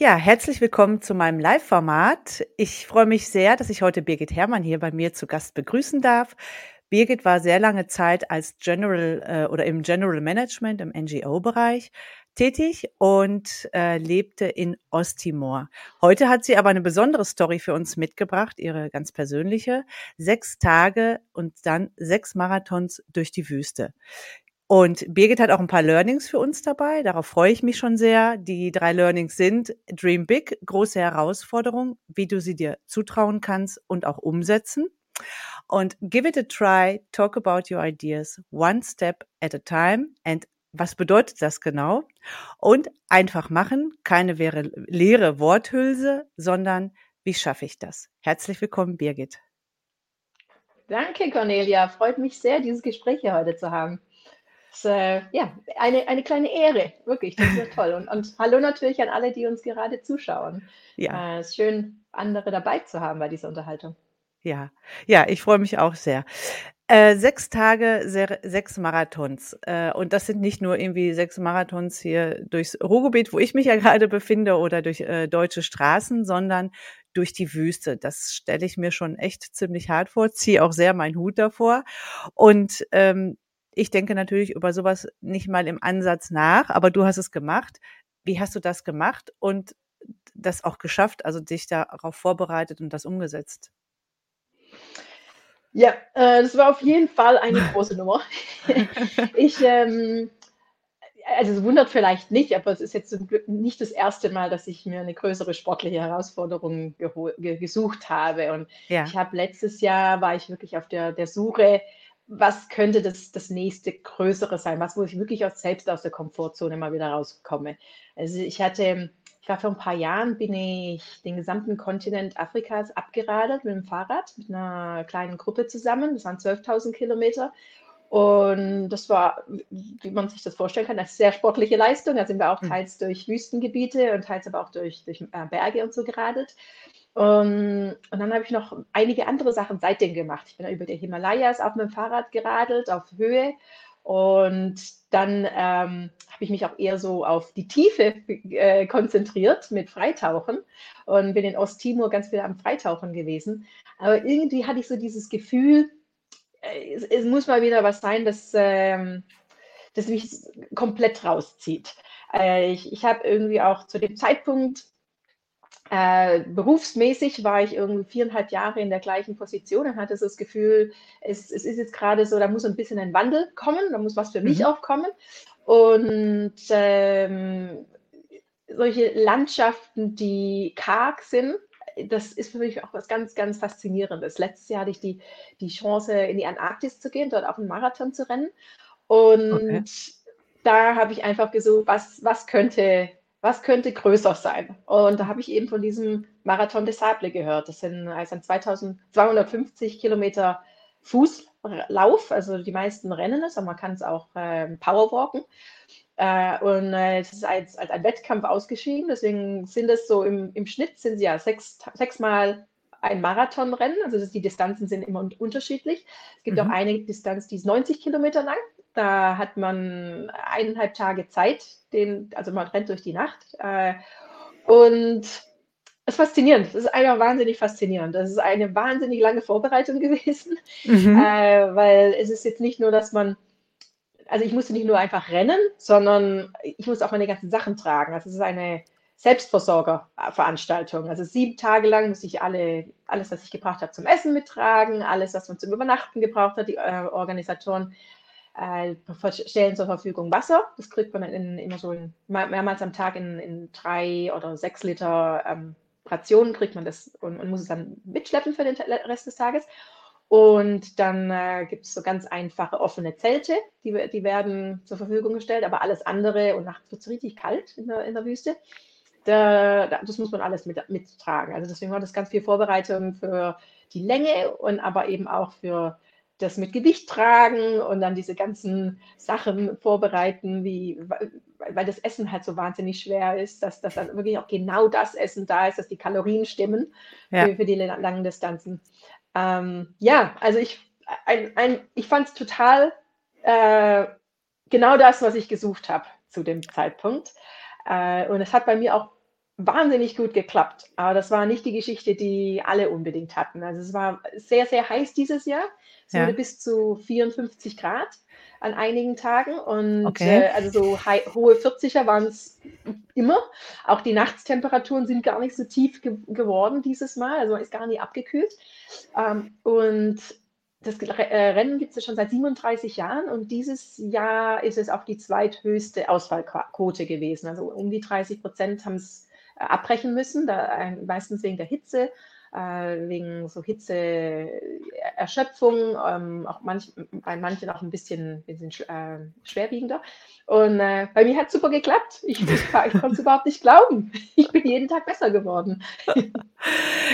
Ja, herzlich willkommen zu meinem Live-Format. Ich freue mich sehr, dass ich heute Birgit Herrmann hier bei mir zu Gast begrüßen darf. Birgit war sehr lange Zeit als General äh, oder im General Management im NGO-Bereich tätig und äh, lebte in Osttimor. Heute hat sie aber eine besondere Story für uns mitgebracht, ihre ganz persönliche. Sechs Tage und dann sechs Marathons durch die Wüste. Und Birgit hat auch ein paar Learnings für uns dabei. Darauf freue ich mich schon sehr. Die drei Learnings sind Dream Big, große Herausforderung, wie du sie dir zutrauen kannst und auch umsetzen. Und Give it a try, talk about your ideas, one step at a time. And was bedeutet das genau? Und einfach machen, keine leere Worthülse, sondern wie schaffe ich das? Herzlich willkommen, Birgit. Danke, Cornelia. Freut mich sehr, dieses Gespräch hier heute zu haben ist, äh, ja, eine, eine kleine Ehre, wirklich, das ist toll. Und, und hallo natürlich an alle, die uns gerade zuschauen. Ja. Äh, es ist schön, andere dabei zu haben bei dieser Unterhaltung. Ja, ja, ich freue mich auch sehr. Äh, sechs Tage, sehr, sechs Marathons. Äh, und das sind nicht nur irgendwie sechs Marathons hier durchs Ruhrgebiet, wo ich mich ja gerade befinde, oder durch äh, deutsche Straßen, sondern durch die Wüste. Das stelle ich mir schon echt ziemlich hart vor, ziehe auch sehr meinen Hut davor. Und ähm, ich denke natürlich über sowas nicht mal im Ansatz nach, aber du hast es gemacht. Wie hast du das gemacht und das auch geschafft, also dich darauf vorbereitet und das umgesetzt? Ja, äh, das war auf jeden Fall eine große Nummer. ich, ähm, also es wundert vielleicht nicht, aber es ist jetzt zum Glück nicht das erste Mal, dass ich mir eine größere sportliche Herausforderung gesucht habe. Und ja. ich habe letztes Jahr war ich wirklich auf der, der Suche was könnte das, das nächste Größere sein, was, wo ich wirklich aus, selbst aus der Komfortzone mal wieder rauskomme. Also ich hatte, ich war vor ein paar Jahren, bin ich den gesamten Kontinent Afrikas abgeradelt mit dem Fahrrad, mit einer kleinen Gruppe zusammen. Das waren 12.000 Kilometer. Und das war, wie man sich das vorstellen kann, eine sehr sportliche Leistung. Da sind wir auch hm. teils durch Wüstengebiete und teils aber auch durch, durch äh, Berge und so geradelt. Ähm, und dann habe ich noch einige andere Sachen seitdem gemacht. Ich bin über die Himalayas auf meinem Fahrrad geradelt, auf Höhe. Und dann ähm, habe ich mich auch eher so auf die Tiefe äh, konzentriert mit Freitauchen und bin in Osttimor ganz viel am Freitauchen gewesen. Aber irgendwie hatte ich so dieses Gefühl, äh, es, es, muss mal wieder was sein, das, ähm, das mich komplett rauszieht. Äh, ich ich habe irgendwie auch zu dem Zeitpunkt äh, berufsmäßig war ich irgendwie viereinhalb Jahre in der gleichen Position und hatte so das Gefühl, es, es ist jetzt gerade so, da muss ein bisschen ein Wandel kommen, da muss was für mich mhm. auch kommen. Und ähm, solche Landschaften, die karg sind, das ist für mich auch was ganz, ganz Faszinierendes. Letztes Jahr hatte ich die, die Chance, in die Antarktis zu gehen, dort auch einen Marathon zu rennen. Und okay. da habe ich einfach gesucht, was, was könnte was könnte größer sein? Und da habe ich eben von diesem Marathon des Sable gehört. Das sind also 2250 Kilometer Fußlauf, also die meisten rennen es, aber man kann es auch äh, Powerwalken. Äh, und äh, es ist als, als ein Wettkampf ausgeschieden, deswegen sind es so im, im Schnitt sind sie ja sechs, sechsmal ein Marathonrennen, also das, die Distanzen sind immer unterschiedlich. Es gibt mhm. auch eine Distanz, die ist 90 Kilometer lang. Da hat man eineinhalb Tage Zeit, den, also man rennt durch die Nacht. Äh, und es ist faszinierend. Es ist einfach wahnsinnig faszinierend. Das ist eine wahnsinnig lange Vorbereitung gewesen, mhm. äh, weil es ist jetzt nicht nur, dass man, also ich musste nicht nur einfach rennen, sondern ich musste auch meine ganzen Sachen tragen. Also es ist eine Selbstversorgerveranstaltung. Also sieben Tage lang musste ich alle, alles, was ich gebraucht habe, zum Essen mittragen, alles, was man zum Übernachten gebraucht hat, die äh, Organisatoren äh, stellen zur Verfügung Wasser. Das kriegt man in, immer so in, mehrmals am Tag in, in drei oder sechs Liter ähm, Rationen, kriegt man das und, und, muss es dann mitschleppen für den Rest des Tages. Und dann äh, gibt es so ganz einfache offene Zelte, die, die werden zur Verfügung gestellt, aber alles andere, und nachts wird es richtig kalt in der, in der Wüste, da, da, das muss man alles mit, mittragen. Also deswegen war das ganz viel Vorbereitung für die Länge und aber eben auch für das mit Gewicht tragen und dann diese ganzen Sachen vorbereiten, wie, weil das Essen halt so wahnsinnig schwer ist, dass, dass dann wirklich auch genau das Essen da ist, dass die Kalorien stimmen ja. für, für, die langen Distanzen. Ähm, ja, also ich, ein, ein, ich fand es total äh, genau das, was ich gesucht habe zu dem Zeitpunkt. Äh, und es hat bei mir auch wahnsinnig gut geklappt. Aber das war nicht die Geschichte, die alle unbedingt hatten. Also es war sehr, sehr heiß dieses Jahr. Es ja. wurde bis zu 54 Grad an einigen Tagen. Und okay. äh, also so hohe 40er waren es immer. Auch die Nachtstemperaturen sind gar nicht so tief ge geworden dieses Mal. Also man ist gar nicht abgekühlt. Ähm, und das äh, Rennen gibt es schon seit 37 Jahren und dieses Jahr ist es auch die zweithöchste Ausfallquote gewesen. Also um die 30 Prozent haben es abbrechen müssen, da, meistens wegen der Hitze äh, wegen so Hitzeerschöpfung, ähm, auch manch, bei manchen auch ein bisschen, bisschen äh, schwerwiegender. Und äh, bei mir hat es super geklappt. Ich, ich, ich konnte es überhaupt nicht glauben. Ich bin jeden Tag besser geworden.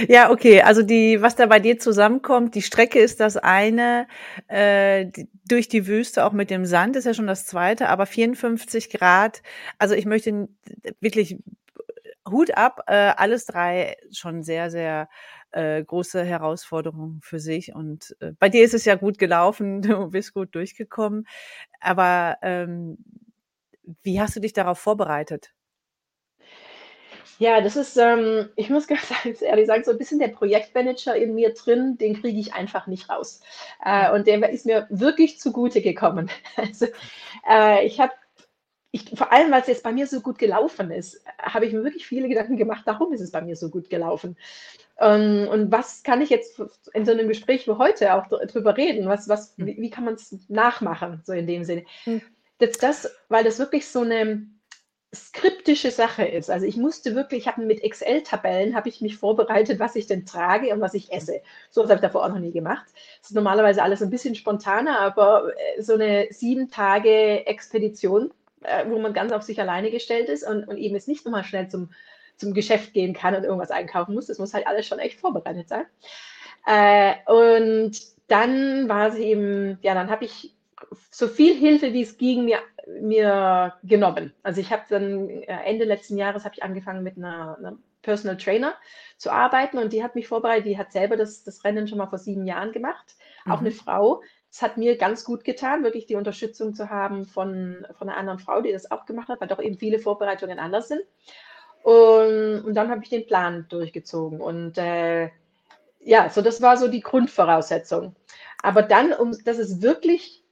ja, okay. Also die, was da bei dir zusammenkommt, die Strecke ist das eine, äh, die, durch die Wüste auch mit dem Sand ist ja schon das zweite, aber 54 Grad. Also ich möchte wirklich Hut ab, äh, alles drei schon sehr, sehr äh, große Herausforderungen für sich. Und äh, bei dir ist es ja gut gelaufen, du bist gut durchgekommen. Aber ähm, wie hast du dich darauf vorbereitet? Ja, das ist, ähm, ich muss ganz ehrlich sagen, so ein bisschen der Projektmanager in mir drin, den kriege ich einfach nicht raus. Äh, und der ist mir wirklich zugute gekommen. Also, äh, ich habe ich, vor allem, weil es jetzt bei mir so gut gelaufen ist, habe ich mir wirklich viele Gedanken gemacht, warum ist es bei mir so gut gelaufen? Ähm, und was kann ich jetzt in so einem Gespräch wie heute auch drüber reden? Was, was, hm. wie, wie kann man es nachmachen, so in dem Sinne? Mhm. Das, das, weil das wirklich so eine skriptische Sache ist. Also ich musste wirklich, ich habe mit Excel-Tabellen habe ich mich vorbereitet, was ich denn trage und was ich esse. So was habe ich davor auch noch nie gemacht. Das ist normalerweise alles ein bisschen spontaner, aber äh, so eine sieben Tage Expedition äh, wo man ganz auf sich alleine gestellt ist und, und eben jetzt nicht nochmal schnell zum, zum Geschäft gehen kann und irgendwas einkaufen muss. Das muss halt alles schon echt vorbereitet sein. Äh, und dann war es eben, ja, dann habe ich so viel Hilfe, wie es ging, mir, mir genommen. Also ich habe dann äh, Ende letzten Jahres habe ich angefangen mit einer, einer, Personal Trainer zu arbeiten und die hat mich vorbereitet, die hat selber das, das Rennen schon mal vor sieben Jahren gemacht. Mhm. Auch eine Frau, es hat mir ganz gut getan, wirklich die Unterstützung zu haben von, von einer anderen Frau, die das auch gemacht hat, weil doch eben viele Vorbereitungen anders sind. Und, und dann habe ich den Plan durchgezogen. Und äh, ja, so das war so die Grundvoraussetzung. Aber dann, um, dass es wirklich,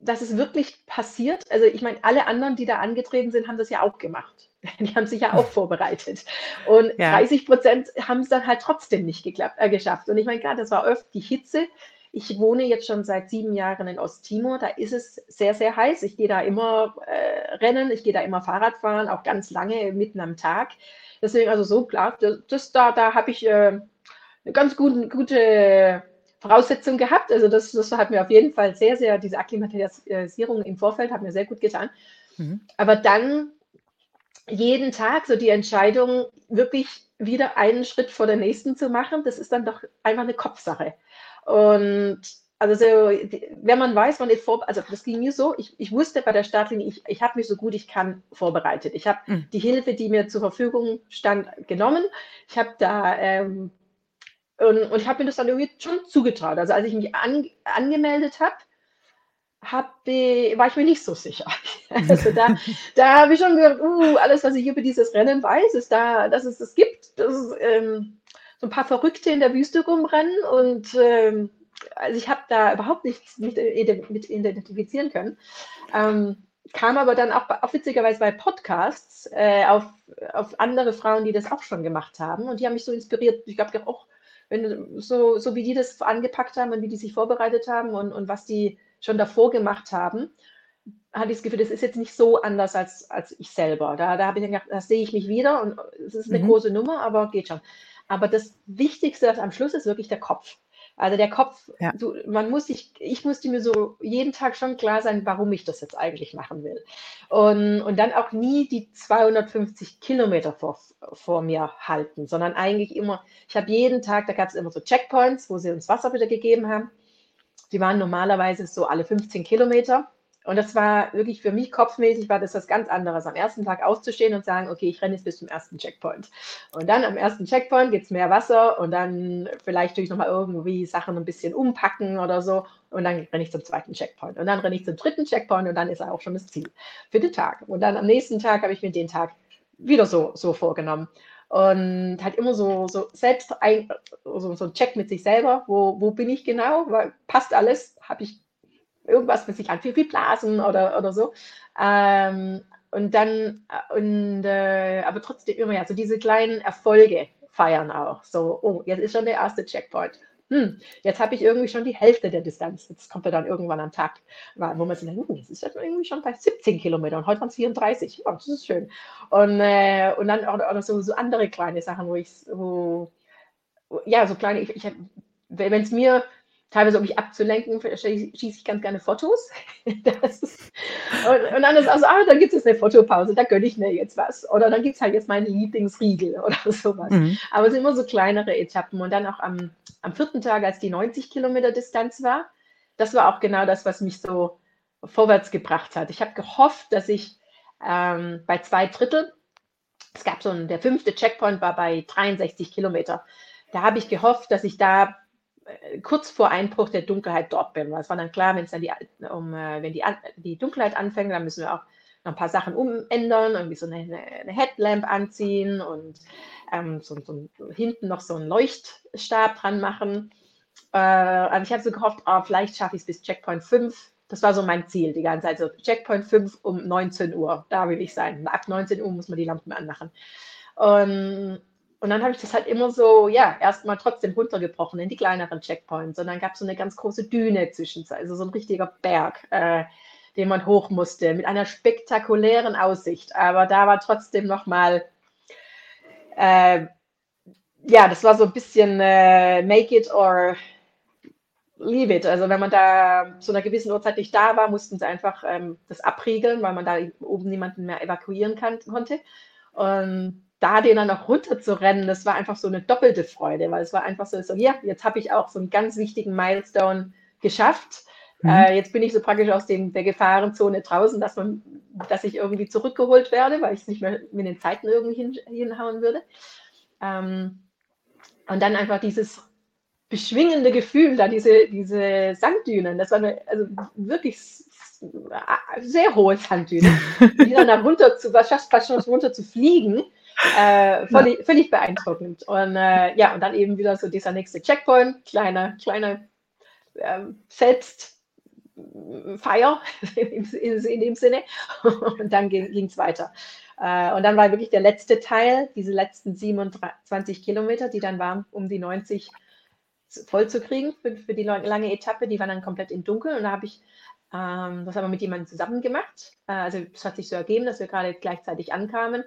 dass es wirklich passiert, also ich meine, alle anderen, die da angetreten sind, haben das ja auch gemacht. Die haben sich ja auch vorbereitet. Und ja. 30 Prozent haben es dann halt trotzdem nicht geklappt, äh, geschafft. Und ich meine, gerade das war oft die Hitze, ich wohne jetzt schon seit sieben Jahren in Osttimor. Da ist es sehr, sehr heiß. Ich gehe da immer äh, rennen, ich gehe da immer Fahrrad fahren, auch ganz lange mitten am Tag. Deswegen also so klar, das, das da, da habe ich äh, eine ganz gute, gute Voraussetzung gehabt. Also das, das hat mir auf jeden Fall sehr, sehr, diese Akklimatisierung im Vorfeld hat mir sehr gut getan. Mhm. Aber dann jeden Tag so die Entscheidung, wirklich wieder einen Schritt vor der nächsten zu machen, das ist dann doch einfach eine Kopfsache. Und also so, wenn man weiß, man ist vor, also das ging mir so, ich, ich wusste bei der Startlinie, ich, ich habe mich so gut ich kann vorbereitet. Ich habe mhm. die Hilfe, die mir zur Verfügung stand, genommen. Ich habe da ähm, und, und, ich habe mir das dann irgendwie schon zugetraut. Also als ich mich an, angemeldet habe, hab, war ich mir nicht so sicher. Also da, da habe ich schon gehört, uh, alles, was ich über dieses Rennen weiß, ist da, dass es das gibt. Das ist, ähm, so ein paar Verrückte in der Wüste rumrennen und ähm, also ich habe da überhaupt nichts mit, mit identifizieren können. Ähm, kam aber dann auch, auch witzigerweise bei Podcasts äh, auf, auf andere Frauen, die das auch schon gemacht haben und die haben mich so inspiriert. Ich glaube auch, wenn so, so wie die das angepackt haben und wie die sich vorbereitet haben und, und was die schon davor gemacht haben, hatte ich das Gefühl, das ist jetzt nicht so anders als, als ich selber. Da, da habe ich gedacht, da sehe ich mich wieder und es ist eine mhm. große Nummer, aber geht schon. Aber das Wichtigste am Schluss ist wirklich der Kopf. Also der Kopf, ja. du, man muss sich, ich musste mir so jeden Tag schon klar sein, warum ich das jetzt eigentlich machen will. Und, und dann auch nie die 250 Kilometer vor, vor mir halten, sondern eigentlich immer, ich habe jeden Tag, da gab es immer so Checkpoints, wo sie uns Wasser wieder gegeben haben. Die waren normalerweise so alle 15 Kilometer. Und das war wirklich für mich kopfmäßig, war das was ganz anderes, am ersten Tag auszustehen und sagen, okay, ich renne jetzt bis zum ersten Checkpoint. Und dann am ersten Checkpoint gibt es mehr Wasser und dann vielleicht durch nochmal irgendwie Sachen ein bisschen umpacken oder so. Und dann renne ich zum zweiten Checkpoint. Und dann renne ich zum dritten Checkpoint und dann ist auch schon das Ziel für den Tag. Und dann am nächsten Tag habe ich mir den Tag wieder so, so vorgenommen. Und halt immer so, so selbst ein, so, so ein Check mit sich selber, wo, wo bin ich genau, passt alles, habe ich irgendwas, was sich anfühlt wie Blasen oder, oder so. Ähm, und dann, und, äh, aber trotzdem immer ja, so diese kleinen Erfolge feiern auch. So, oh, jetzt ist schon der erste Checkpoint. Hm, jetzt habe ich irgendwie schon die Hälfte der Distanz. Jetzt kommt er dann irgendwann am Tag, wo man sich denkt, hm, jetzt ist das irgendwie schon bei 17 Kilometern. Heute waren es 34. Oh, das ist schön. Und, äh, und dann auch, auch so, so, andere kleine Sachen, wo ich, wo, ja, so kleine, ich, ich wenn es mir teilweise, um mich abzulenken, schieße ich ganz gerne Fotos. Ist, und, und, dann ist also, ah, dann gibt es eine Fotopause, da gönne ich mir jetzt was. Oder dann gibt es halt jetzt meinen Lieblingsriegel oder sowas. Mhm. Aber es sind immer so kleinere Etappen. Und dann auch am, am vierten Tag, als die 90 Kilometer Distanz war, das war auch genau das, was mich so vorwärts gebracht hat. Ich habe gehofft, dass ich ähm, bei zwei Drittel, es gab so ein, der fünfte Checkpoint war bei 63 Kilometer. Da habe ich gehofft, dass ich da kurz vor Einbruch der Dunkelheit dort bin. Es war dann klar, wenn es dann die, um, äh, wenn die, die Dunkelheit anfängt, dann müssen wir auch noch ein paar Sachen umändern, irgendwie so eine, eine Headlamp anziehen und ähm, so, so, hinten noch so einen Leuchtstab dran machen. Äh, also ich habe so gehofft, oh, vielleicht schaffe ich es bis Checkpoint 5. Das war so mein Ziel die ganze Zeit. So Checkpoint 5 um 19 Uhr, da will ich sein. Ab 19 Uhr muss man die Lampen anmachen. Und und dann habe ich das halt immer so, ja, erstmal trotzdem runtergebrochen in die kleineren Checkpoints. Und dann gab es so eine ganz große Düne zwischen, also so ein richtiger Berg, äh, den man hoch musste, mit einer spektakulären Aussicht. Aber da war trotzdem nochmal, äh, ja, das war so ein bisschen äh, make it or leave it. Also wenn man da zu einer gewissen Uhrzeit nicht da war, mussten sie einfach ähm, das abriegeln, weil man da oben niemanden mehr evakuieren kann, konnte. Und da den dann noch runter zu rennen, das war einfach so eine doppelte Freude, weil es war einfach so, so ja, jetzt habe ich auch so einen ganz wichtigen Milestone geschafft. Mhm. Äh, jetzt bin ich so praktisch aus dem, der Gefahrenzone draußen, dass, man, dass ich irgendwie zurückgeholt werde, weil ich es nicht mehr mit den Zeiten irgendwie hin, hinhauen würde. Ähm, und dann einfach dieses beschwingende Gefühl, da diese, diese Sanddünen, das war eine, also wirklich sehr hohe Sanddünen, die dann da runter zu, fast, fast schon runter zu fliegen. Äh, völlig, ja. völlig, beeindruckend. Und äh, ja, und dann eben wieder so dieser nächste Checkpoint, kleine, kleine ähm, Selbstfeier in, in, in, dem Sinne. Und dann ging es weiter. Äh, und dann war wirklich der letzte Teil, diese letzten 27 Kilometer, die dann waren, um die 90 voll zu kriegen für, für die lange Etappe, die waren dann komplett in Dunkel. Und da habe ich ähm, das haben wir mit jemandem zusammen gemacht. Äh, also es hat sich so ergeben, dass wir gerade gleichzeitig ankamen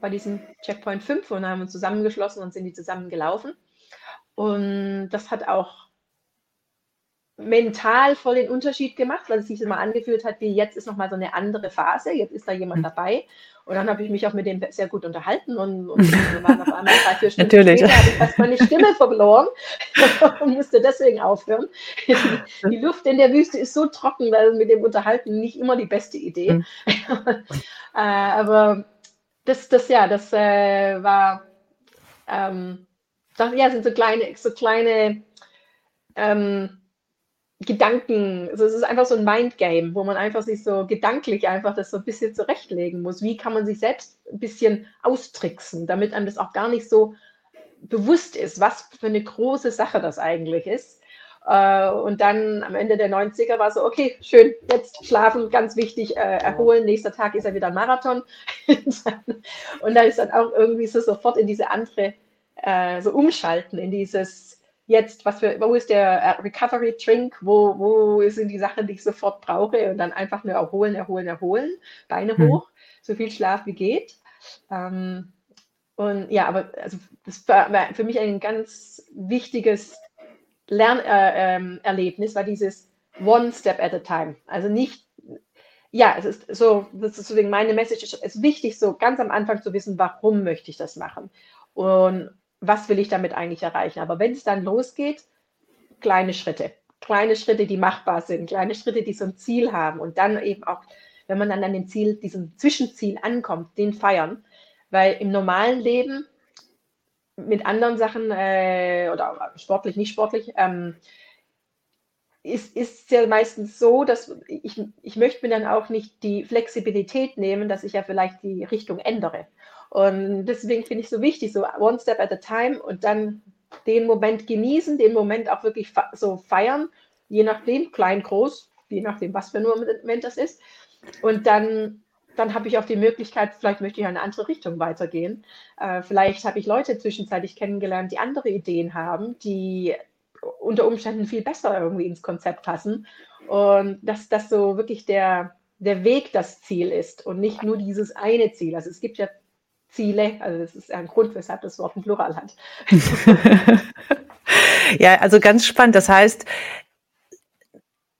bei diesem Checkpoint 5 und haben uns zusammengeschlossen und sind die zusammen gelaufen. Und das hat auch mental voll den Unterschied gemacht, weil es sich immer angefühlt hat, wie jetzt ist nochmal so eine andere Phase, jetzt ist da jemand mhm. dabei. Und dann habe ich mich auch mit dem sehr gut unterhalten und, und wir waren auf einmal drei, vier Stunden Natürlich. später, habe ich fast meine Stimme verloren und musste deswegen aufhören. Die, Luft in der Wüste ist so trocken, weil mit dem Unterhalten nicht immer die beste Idee. Mhm. äh, aber das, das ja, das äh, war, ähm, das, ja, sind so kleine, so kleine ähm, Gedanken, also es ist einfach so ein Mindgame, wo man einfach sich so gedanklich einfach das so ein bisschen zurechtlegen muss. Wie kann man sich selbst ein bisschen austricksen, damit einem das auch gar nicht so bewusst ist, was für eine große Sache das eigentlich ist. Äh, und dann am Ende der 90er war so, okay, schön, jetzt schlafen, ganz wichtig, äh, erholen. Nächster Tag ist ja wieder ein Marathon. und da ist dann auch irgendwie so sofort in diese andere, äh, so umschalten, in dieses jetzt, was für, wo ist der Recovery Drink, wo, wo sind die Sachen, die ich sofort brauche und dann einfach nur erholen, erholen, erholen, Beine hm. hoch, so viel Schlaf wie geht. Ähm, und ja, aber also das war für mich ein ganz wichtiges Lernerlebnis äh, ähm, war dieses One Step at a Time. Also nicht, ja, es ist so, das ist deswegen meine Message, es ist wichtig, so ganz am Anfang zu wissen, warum möchte ich das machen und was will ich damit eigentlich erreichen. Aber wenn es dann losgeht, kleine Schritte, kleine Schritte, die machbar sind, kleine Schritte, die so ein Ziel haben und dann eben auch, wenn man dann an dem Ziel, diesem Zwischenziel ankommt, den feiern. Weil im normalen Leben mit anderen Sachen äh, oder sportlich, nicht sportlich, ähm, ist, ist ja meistens so, dass ich, ich möchte mir dann auch nicht die Flexibilität nehmen, dass ich ja vielleicht die Richtung ändere. Und deswegen finde ich so wichtig, so one step at a time und dann den Moment genießen, den Moment auch wirklich so feiern, je nachdem, klein, groß, je nachdem, was für ein Moment das ist. Und dann, dann habe ich auch die Möglichkeit, vielleicht möchte ich in eine andere Richtung weitergehen. Äh, vielleicht habe ich Leute zwischenzeitlich kennengelernt, die andere Ideen haben, die unter Umständen viel besser irgendwie ins Konzept passen. Und dass das so wirklich der, der Weg das Ziel ist und nicht nur dieses eine Ziel. Also es gibt ja Ziele. Also das ist ein Grund, weshalb das Wort ein Plural hat. ja, also ganz spannend. Das heißt,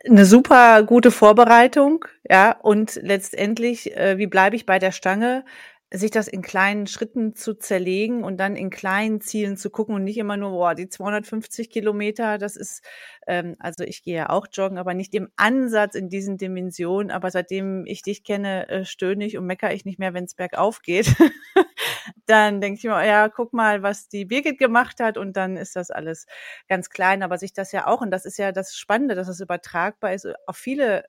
eine super gute Vorbereitung, ja, und letztendlich, äh, wie bleibe ich bei der Stange? Sich das in kleinen Schritten zu zerlegen und dann in kleinen Zielen zu gucken und nicht immer nur, boah, die 250 Kilometer, das ist, ähm, also ich gehe ja auch joggen, aber nicht im Ansatz in diesen Dimensionen. Aber seitdem ich dich kenne, äh, stöhne ich und meckere ich nicht mehr, wenn es bergauf geht. dann denke ich mir, ja, guck mal, was die Birgit gemacht hat und dann ist das alles ganz klein. Aber sich das ja auch, und das ist ja das Spannende, dass es übertragbar ist auf viele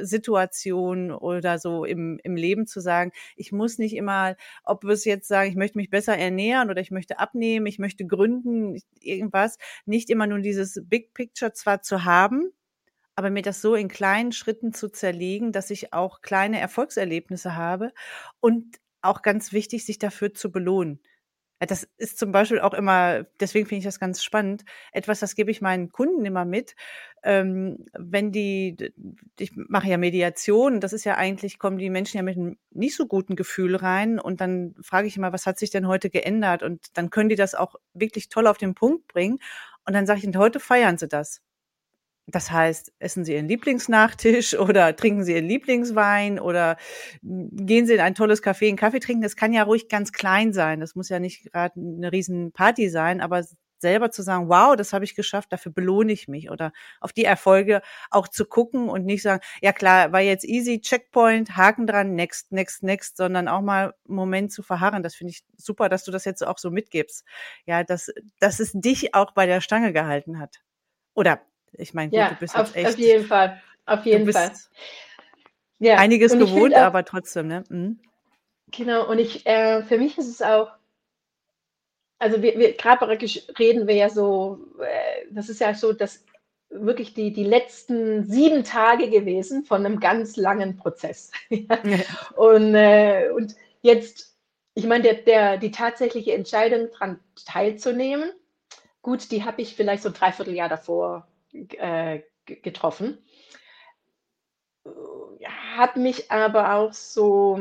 Situation oder so im, im Leben zu sagen, ich muss nicht immer, ob wir es jetzt sagen, ich möchte mich besser ernähren oder ich möchte abnehmen, ich möchte gründen, irgendwas, nicht immer nur dieses Big Picture zwar zu haben, aber mir das so in kleinen Schritten zu zerlegen, dass ich auch kleine Erfolgserlebnisse habe und auch ganz wichtig, sich dafür zu belohnen. Das ist zum Beispiel auch immer, deswegen finde ich das ganz spannend, etwas, das gebe ich meinen Kunden immer mit. Ähm, wenn die, ich mache ja Mediation, das ist ja eigentlich, kommen die Menschen ja mit einem nicht so guten Gefühl rein und dann frage ich immer, was hat sich denn heute geändert? Und dann können die das auch wirklich toll auf den Punkt bringen. Und dann sage ich, und heute feiern sie das. Das heißt, essen Sie Ihren Lieblingsnachtisch oder trinken Sie Ihren Lieblingswein oder gehen Sie in ein tolles Café einen Kaffee trinken. Das kann ja ruhig ganz klein sein. Das muss ja nicht gerade eine riesen Party sein, aber selber zu sagen, wow, das habe ich geschafft, dafür belohne ich mich oder auf die Erfolge auch zu gucken und nicht sagen, ja klar, war jetzt easy, Checkpoint, Haken dran, next, next, next, sondern auch mal einen Moment zu verharren. Das finde ich super, dass du das jetzt auch so mitgibst. Ja, dass, dass es dich auch bei der Stange gehalten hat. Oder ich meine, ja, du bist auf, echt. Auf jeden Fall. Auf jeden Fall. Ja. Einiges gewohnt, auch, aber trotzdem, ne? Mhm. Genau, und ich, äh, für mich ist es auch, also wir, wir gerade reden wir ja so, äh, das ist ja so, dass wirklich die, die letzten sieben Tage gewesen von einem ganz langen Prozess. und, äh, und jetzt, ich meine, der, der, die tatsächliche Entscheidung daran teilzunehmen, gut, die habe ich vielleicht so ein Dreivierteljahr davor äh, getroffen. Hat mich aber auch so,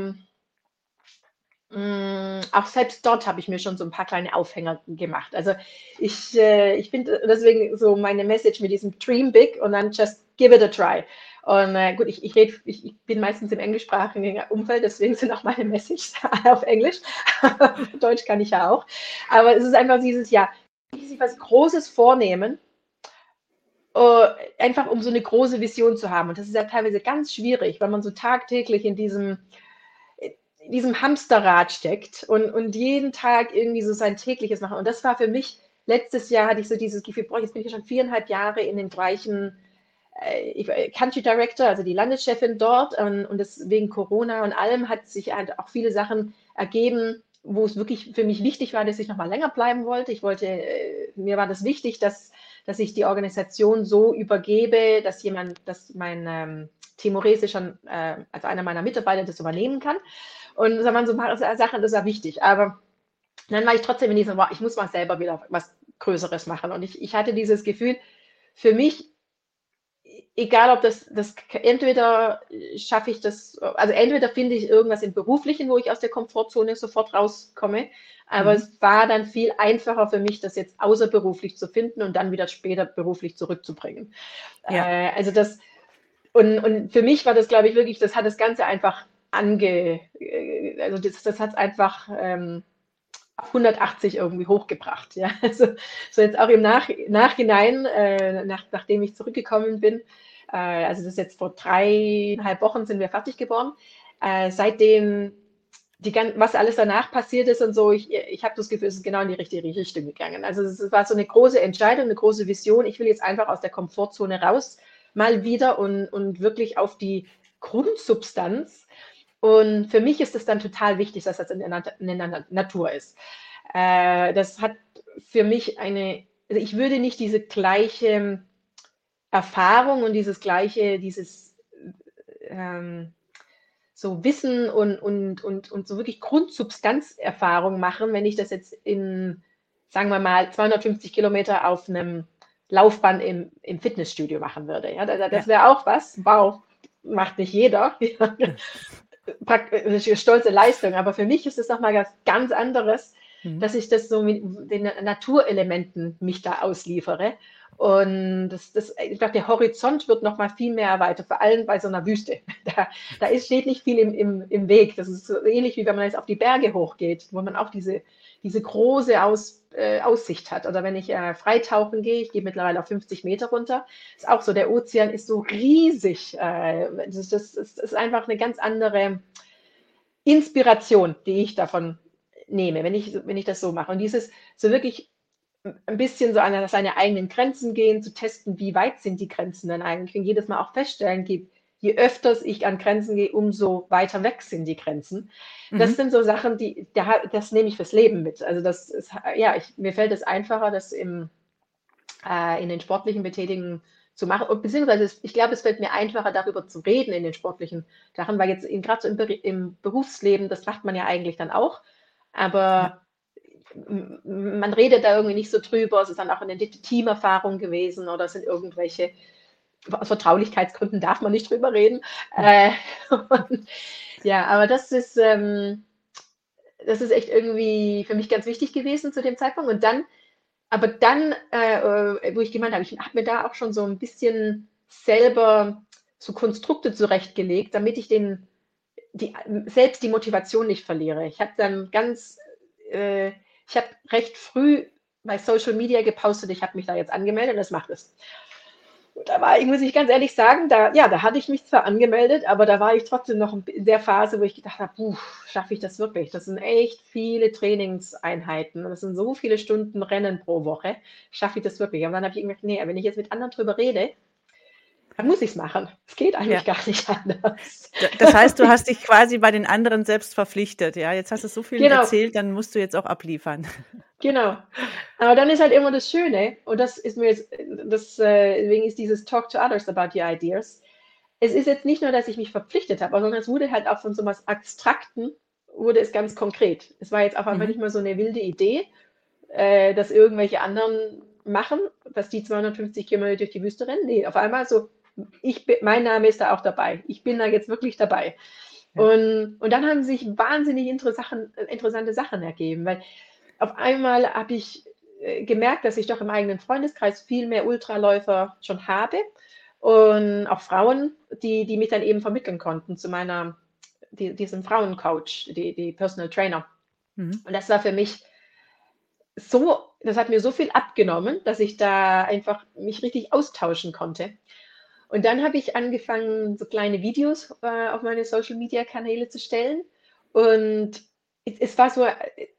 mh, mm, auch selbst dort habe ich mir schon so ein paar kleine Aufhänger gemacht. Also ich, äh, ich finde deswegen so meine Message mit diesem Dream Big und dann just give it a try. Und äh, gut, ich, ich, red, ich, ich, bin meistens im englischsprachigen Umfeld, deswegen sind auch meine Messages auf Englisch. Deutsch kann ich ja auch. Aber es ist einfach dieses, ja, sich was Großes vornehmen Uh, einfach um so eine große Vision zu haben. Und das ist ja teilweise ganz schwierig, weil man so tagtäglich in diesem, in diesem Hamsterrad steckt und, und jeden Tag irgendwie so sein tägliches machen. Und das war für mich, letztes Jahr hatte ich so dieses Gefühl, boah, jetzt bin ich schon viereinhalb Jahre in den Bereichen äh, Country Director, also die Landeschefin dort. Und, und das wegen Corona und allem hat sich halt auch viele Sachen ergeben, wo es wirklich für mich wichtig war, dass ich noch mal länger bleiben wollte. Ich wollte, äh, mir war das wichtig, dass dass ich die Organisation so übergebe, dass jemand, dass mein ähm, Timorese schon, äh, also einer meiner Mitarbeiter das übernehmen kann. Und so ein paar Sachen, das war wichtig. Aber dann war ich trotzdem in diesem, ich muss mal selber wieder was Größeres machen. Und ich, ich hatte dieses Gefühl, für mich egal ob das, das entweder schaffe ich das, also entweder finde ich irgendwas im Beruflichen, wo ich aus der Komfortzone sofort rauskomme, aber mhm. es war dann viel einfacher für mich, das jetzt außerberuflich zu finden und dann wieder später beruflich zurückzubringen. Ja. Äh, also das, und, und für mich war das, glaube ich, wirklich, das hat das Ganze einfach ange, äh, also das, das hat es einfach ähm, 180 irgendwie hochgebracht. Ja, also so jetzt auch im Nach Nachhinein, äh, nach, nachdem ich zurückgekommen bin, äh, also das ist jetzt vor dreieinhalb Wochen sind wir fertig geworden. Äh, seitdem die, was alles danach passiert ist und so, ich, ich habe das Gefühl, es ist genau in die richtige Richtung gegangen. Also es war so eine große Entscheidung, eine große Vision. Ich will jetzt einfach aus der Komfortzone raus mal wieder und, und wirklich auf die Grundsubstanz. Und für mich ist es dann total wichtig, dass das in der, Nat in der Natur ist. Äh, das hat für mich eine, also ich würde nicht diese gleiche Erfahrung und dieses gleiche, dieses ähm, so Wissen und, und, und, und so wirklich Grundsubstanzerfahrung machen, wenn ich das jetzt in, sagen wir mal, 250 Kilometer auf einem Laufband im, im Fitnessstudio machen würde. Ja, das wäre auch was. Wow, macht nicht jeder. Praktisch stolze Leistung. Aber für mich ist es nochmal was ganz anderes, mhm. dass ich das so mit den Naturelementen mich da ausliefere. Und das, das, ich glaube, der Horizont wird noch mal viel mehr erweitert, vor allem bei so einer Wüste. Da, da ist, steht nicht viel im, im, im Weg. Das ist so ähnlich wie wenn man jetzt auf die Berge hochgeht, wo man auch diese, diese große Aus, äh, Aussicht hat. Oder wenn ich äh, freitauchen gehe, ich gehe mittlerweile auf 50 Meter runter, ist auch so, der Ozean ist so riesig. Äh, das, das, das ist einfach eine ganz andere Inspiration, die ich davon nehme, wenn ich, wenn ich das so mache. Und dieses so wirklich ein bisschen so an seine eigenen Grenzen gehen, zu testen, wie weit sind die Grenzen denn eigentlich. Und jedes Mal auch feststellen, je öfters ich an Grenzen gehe, umso weiter weg sind die Grenzen. Mhm. Das sind so Sachen, die, das nehme ich fürs Leben mit. Also das ist, ja, ich, mir fällt es einfacher, das im, äh, in den sportlichen Betätigungen zu machen. Beziehungsweise ich glaube, es fällt mir einfacher, darüber zu reden in den sportlichen Sachen, weil jetzt gerade so im, im, Berufsleben, das macht man ja eigentlich dann auch. Aber ja man redet da irgendwie nicht so drüber. Es ist dann auch eine Teamerfahrung gewesen oder es sind irgendwelche, aus Vertraulichkeitsgründen darf man nicht drüber reden. Äh, und, ja, aber das ist, ähm, das ist echt irgendwie für mich ganz wichtig gewesen zu dem Zeitpunkt. Und dann, aber dann, äh, wo ich gemeint habe, ich habe mir da auch schon so ein bisschen selber so Konstrukte zurechtgelegt, damit ich den, die, selbst die Motivation nicht verliere. Ich habe dann ganz äh, ich habe recht früh bei Social Media gepostet, ich habe mich da jetzt angemeldet, das macht es. Da war ich, muss ich ganz ehrlich sagen, da, ja, da hatte ich mich zwar angemeldet, aber da war ich trotzdem noch in der Phase, wo ich gedacht habe, schaffe ich das wirklich? Das sind echt viele Trainingseinheiten. Das sind so viele Stunden Rennen pro Woche. Schaffe ich das wirklich? Und dann habe ich gedacht, nee, wenn ich jetzt mit anderen drüber rede, dann muss ich es machen. Es geht eigentlich ja. gar nicht anders. Das heißt, du hast dich quasi bei den anderen selbst verpflichtet. Ja, jetzt hast du so viel genau. erzählt, dann musst du jetzt auch abliefern. Genau. Aber dann ist halt immer das Schöne, und das ist mir jetzt, das, äh, deswegen ist dieses Talk to others about your ideas. Es ist jetzt nicht nur, dass ich mich verpflichtet habe, sondern es wurde halt auch von so etwas Abstrakten, wurde es ganz konkret. Es war jetzt auch einfach mhm. nicht mal so eine wilde Idee, äh, dass irgendwelche anderen machen, dass die 250 Kilometer durch die Wüste rennen. Nee, auf einmal so, ich bin, mein Name ist da auch dabei. Ich bin da jetzt wirklich dabei. Ja. Und, und dann haben sich wahnsinnig interessante Sachen ergeben, weil auf einmal habe ich äh, gemerkt, dass ich doch im eigenen Freundeskreis viel mehr Ultraläufer schon habe und auch Frauen, die, die mich dann eben vermitteln konnten zu meiner, die, diesem Frauencoach, die, die Personal Trainer. Mhm. Und das war für mich so, das hat mir so viel abgenommen, dass ich da einfach mich richtig austauschen konnte. Und dann habe ich angefangen, so kleine Videos äh, auf meine Social-Media-Kanäle zu stellen. Und es, es, war so,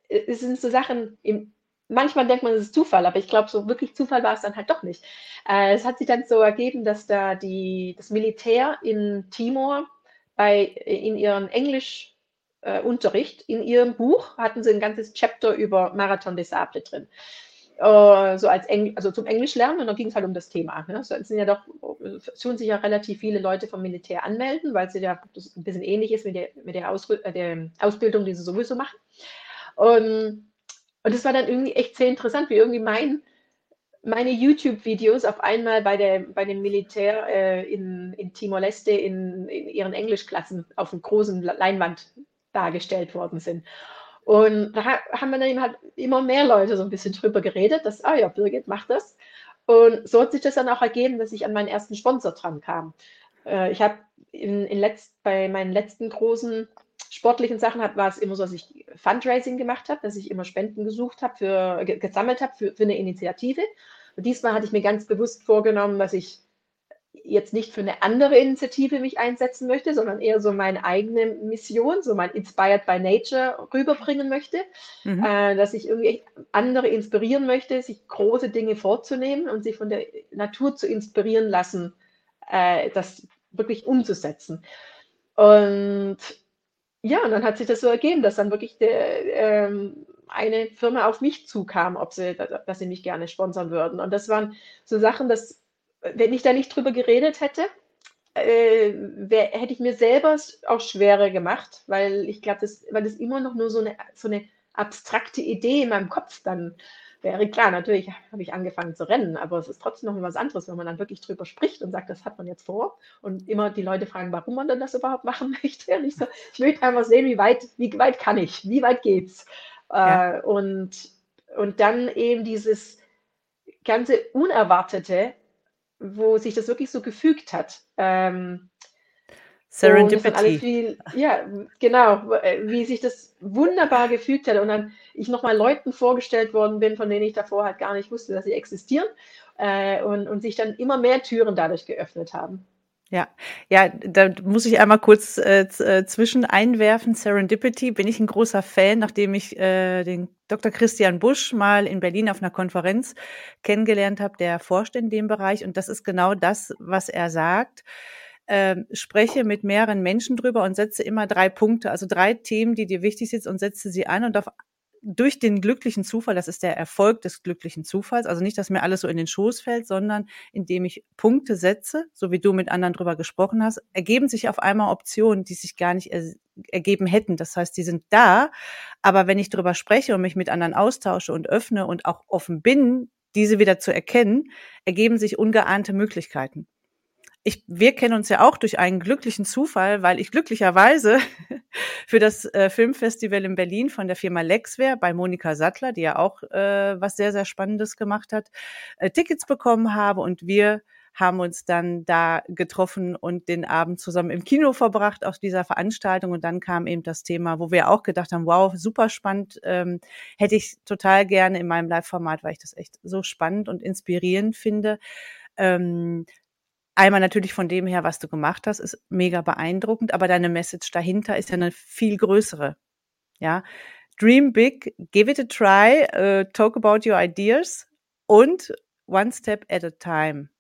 es sind so Sachen, im, manchmal denkt man, es ist Zufall, aber ich glaube, so wirklich Zufall war es dann halt doch nicht. Äh, es hat sich dann so ergeben, dass da die, das Militär in Timor bei, in ihren Englischunterricht, äh, in ihrem Buch hatten sie ein ganzes Chapter über Marathon des Sable drin äh, so als Engl also zum Englisch lernen und dann ging es halt um das Thema. Ne? So, es sind ja doch, tun sich ja relativ viele Leute vom Militär anmelden, weil es ja ein bisschen ähnlich ist mit der, mit der, Aus äh, der Ausbildung, die sie sowieso machen. Und, und das war dann irgendwie echt sehr interessant, wie irgendwie mein, meine YouTube-Videos auf einmal bei, der, bei dem Militär äh, in, in Timor-Leste in, in ihren Englischklassen auf einer großen Leinwand dargestellt worden sind. Und da haben wir dann eben halt immer mehr Leute so ein bisschen drüber geredet, dass, ah ja, Birgit macht das. Und so hat sich das dann auch ergeben, dass ich an meinen ersten Sponsor dran kam. Äh, ich habe in, in letzt, bei meinen letzten großen sportlichen Sachen hat, war es immer so, dass ich Fundraising gemacht habe, dass ich immer Spenden gesucht habe, für, gesammelt habe für, für eine Initiative. Und diesmal hatte ich mir ganz bewusst vorgenommen, dass ich jetzt nicht für eine andere Initiative mich einsetzen möchte, sondern eher so meine eigene Mission, so mein Inspired by Nature rüberbringen möchte, mhm. äh, dass ich irgendwie andere inspirieren möchte, sich große Dinge vorzunehmen und sich von der Natur zu inspirieren lassen, äh, das wirklich umzusetzen. Und ja, und dann hat sich das so ergeben, dass dann wirklich der, ähm, eine Firma auf mich zukam, ob sie, dass sie mich gerne sponsern würden. Und das waren so Sachen, dass, wenn ich da nicht drüber geredet hätte, äh, wär, hätte ich mir selber auch schwerer gemacht, weil ich glaube, das, weil das immer noch nur so eine, so eine abstrakte Idee in meinem Kopf dann wäre. Klar, natürlich habe ich angefangen zu rennen, aber es ist trotzdem noch was anderes, wenn man dann wirklich drüber spricht und sagt, das hat man jetzt vor und immer die Leute fragen, warum man denn das überhaupt machen möchte. Und ich, so, ich möchte einfach sehen, wie weit, wie weit kann ich, wie weit geht's. Ja. Äh, und, und dann eben dieses ganze Unerwartete, wo sich das wirklich so gefügt hat. Ähm, Serendipity. Viel, ja, genau, wie sich das wunderbar gefügt hat und dann ich nochmal Leuten vorgestellt worden bin, von denen ich davor halt gar nicht wusste, dass sie existieren äh, und, und sich dann immer mehr Türen dadurch geöffnet haben. Ja, ja, da muss ich einmal kurz äh, äh, zwischen einwerfen. Serendipity bin ich ein großer Fan, nachdem ich äh, den Dr. Christian Busch mal in Berlin auf einer Konferenz kennengelernt habe, der forscht in dem Bereich. Und das ist genau das, was er sagt. Ähm, spreche mit mehreren Menschen drüber und setze immer drei Punkte, also drei Themen, die dir wichtig sind und setze sie an und auf durch den glücklichen Zufall, das ist der Erfolg des glücklichen Zufalls, also nicht, dass mir alles so in den Schoß fällt, sondern indem ich Punkte setze, so wie du mit anderen drüber gesprochen hast, ergeben sich auf einmal Optionen, die sich gar nicht er ergeben hätten. Das heißt, die sind da, aber wenn ich drüber spreche und mich mit anderen austausche und öffne und auch offen bin, diese wieder zu erkennen, ergeben sich ungeahnte Möglichkeiten ich, wir kennen uns ja auch durch einen glücklichen Zufall, weil ich glücklicherweise für das äh, Filmfestival in Berlin von der Firma Lexware bei Monika Sattler, die ja auch äh, was sehr, sehr Spannendes gemacht hat, äh, Tickets bekommen habe und wir haben uns dann da getroffen und den Abend zusammen im Kino verbracht aus dieser Veranstaltung. Und dann kam eben das Thema, wo wir auch gedacht haben, wow, super spannend, ähm, hätte ich total gerne in meinem Live-Format, weil ich das echt so spannend und inspirierend finde. Ähm, Einmal natürlich von dem her, was du gemacht hast, ist mega beeindruckend, aber deine Message dahinter ist ja eine viel größere. Ja, Dream big, give it a try, uh, talk about your ideas und one step at a time.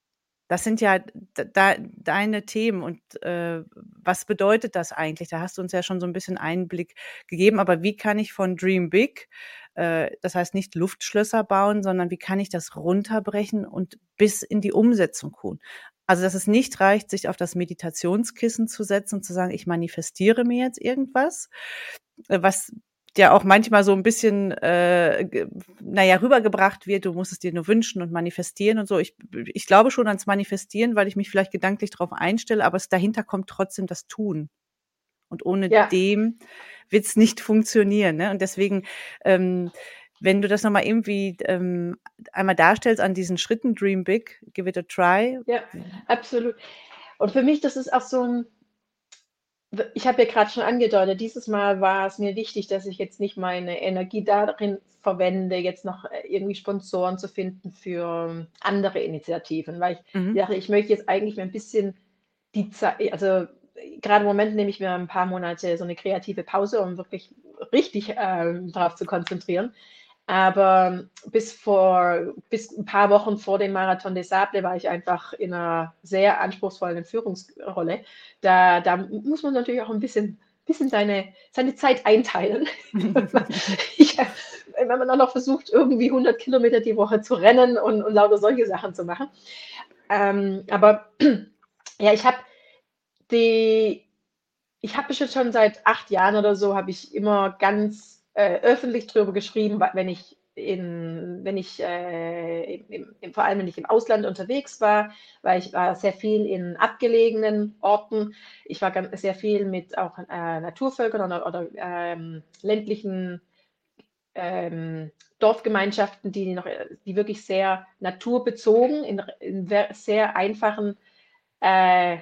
Das sind ja da, deine Themen und äh, was bedeutet das eigentlich? Da hast du uns ja schon so ein bisschen Einblick gegeben, aber wie kann ich von Dream Big, äh, das heißt nicht Luftschlösser bauen, sondern wie kann ich das runterbrechen und bis in die Umsetzung tun? Also, dass es nicht reicht, sich auf das Meditationskissen zu setzen und zu sagen, ich manifestiere mir jetzt irgendwas, äh, was ja auch manchmal so ein bisschen, äh, naja, rübergebracht wird, du musst es dir nur wünschen und manifestieren und so. Ich, ich glaube schon ans Manifestieren, weil ich mich vielleicht gedanklich darauf einstelle, aber es dahinter kommt trotzdem das Tun. Und ohne ja. dem wird es nicht funktionieren. Ne? Und deswegen ähm, wenn du das nochmal irgendwie ähm, einmal darstellst an diesen Schritten, Dream Big, Give it a try. Ja, absolut. Und für mich, das ist auch so ein, ich habe ja gerade schon angedeutet, dieses Mal war es mir wichtig, dass ich jetzt nicht meine Energie darin verwende, jetzt noch äh, irgendwie Sponsoren zu finden für andere Initiativen, weil ich mhm. dachte, ich möchte jetzt eigentlich ein bisschen die Zeit, also gerade im Moment nehme ich mir ein paar Monate so eine kreative Pause, um wirklich richtig ähm, darauf zu konzentrieren. Aber bis vor, bis ein paar Wochen vor dem Marathon des Sable war ich einfach in einer sehr anspruchsvollen Führungsrolle. Da, da muss man natürlich auch ein bisschen, bisschen seine, seine Zeit einteilen. ich, wenn man dann noch versucht, irgendwie 100 Kilometer die Woche zu rennen und, und lauter solche Sachen zu machen. Ähm, aber ja, ich habe die, ich habe schon seit acht Jahren oder so, habe ich immer ganz äh, öffentlich darüber geschrieben, wenn ich in, wenn ich äh, im, im, vor allem wenn ich im Ausland unterwegs war, weil ich war sehr viel in abgelegenen Orten. Ich war ganz, sehr viel mit auch äh, Naturvölkern oder, oder ähm, ländlichen ähm, Dorfgemeinschaften, die noch, die wirklich sehr naturbezogen in, in sehr einfachen äh,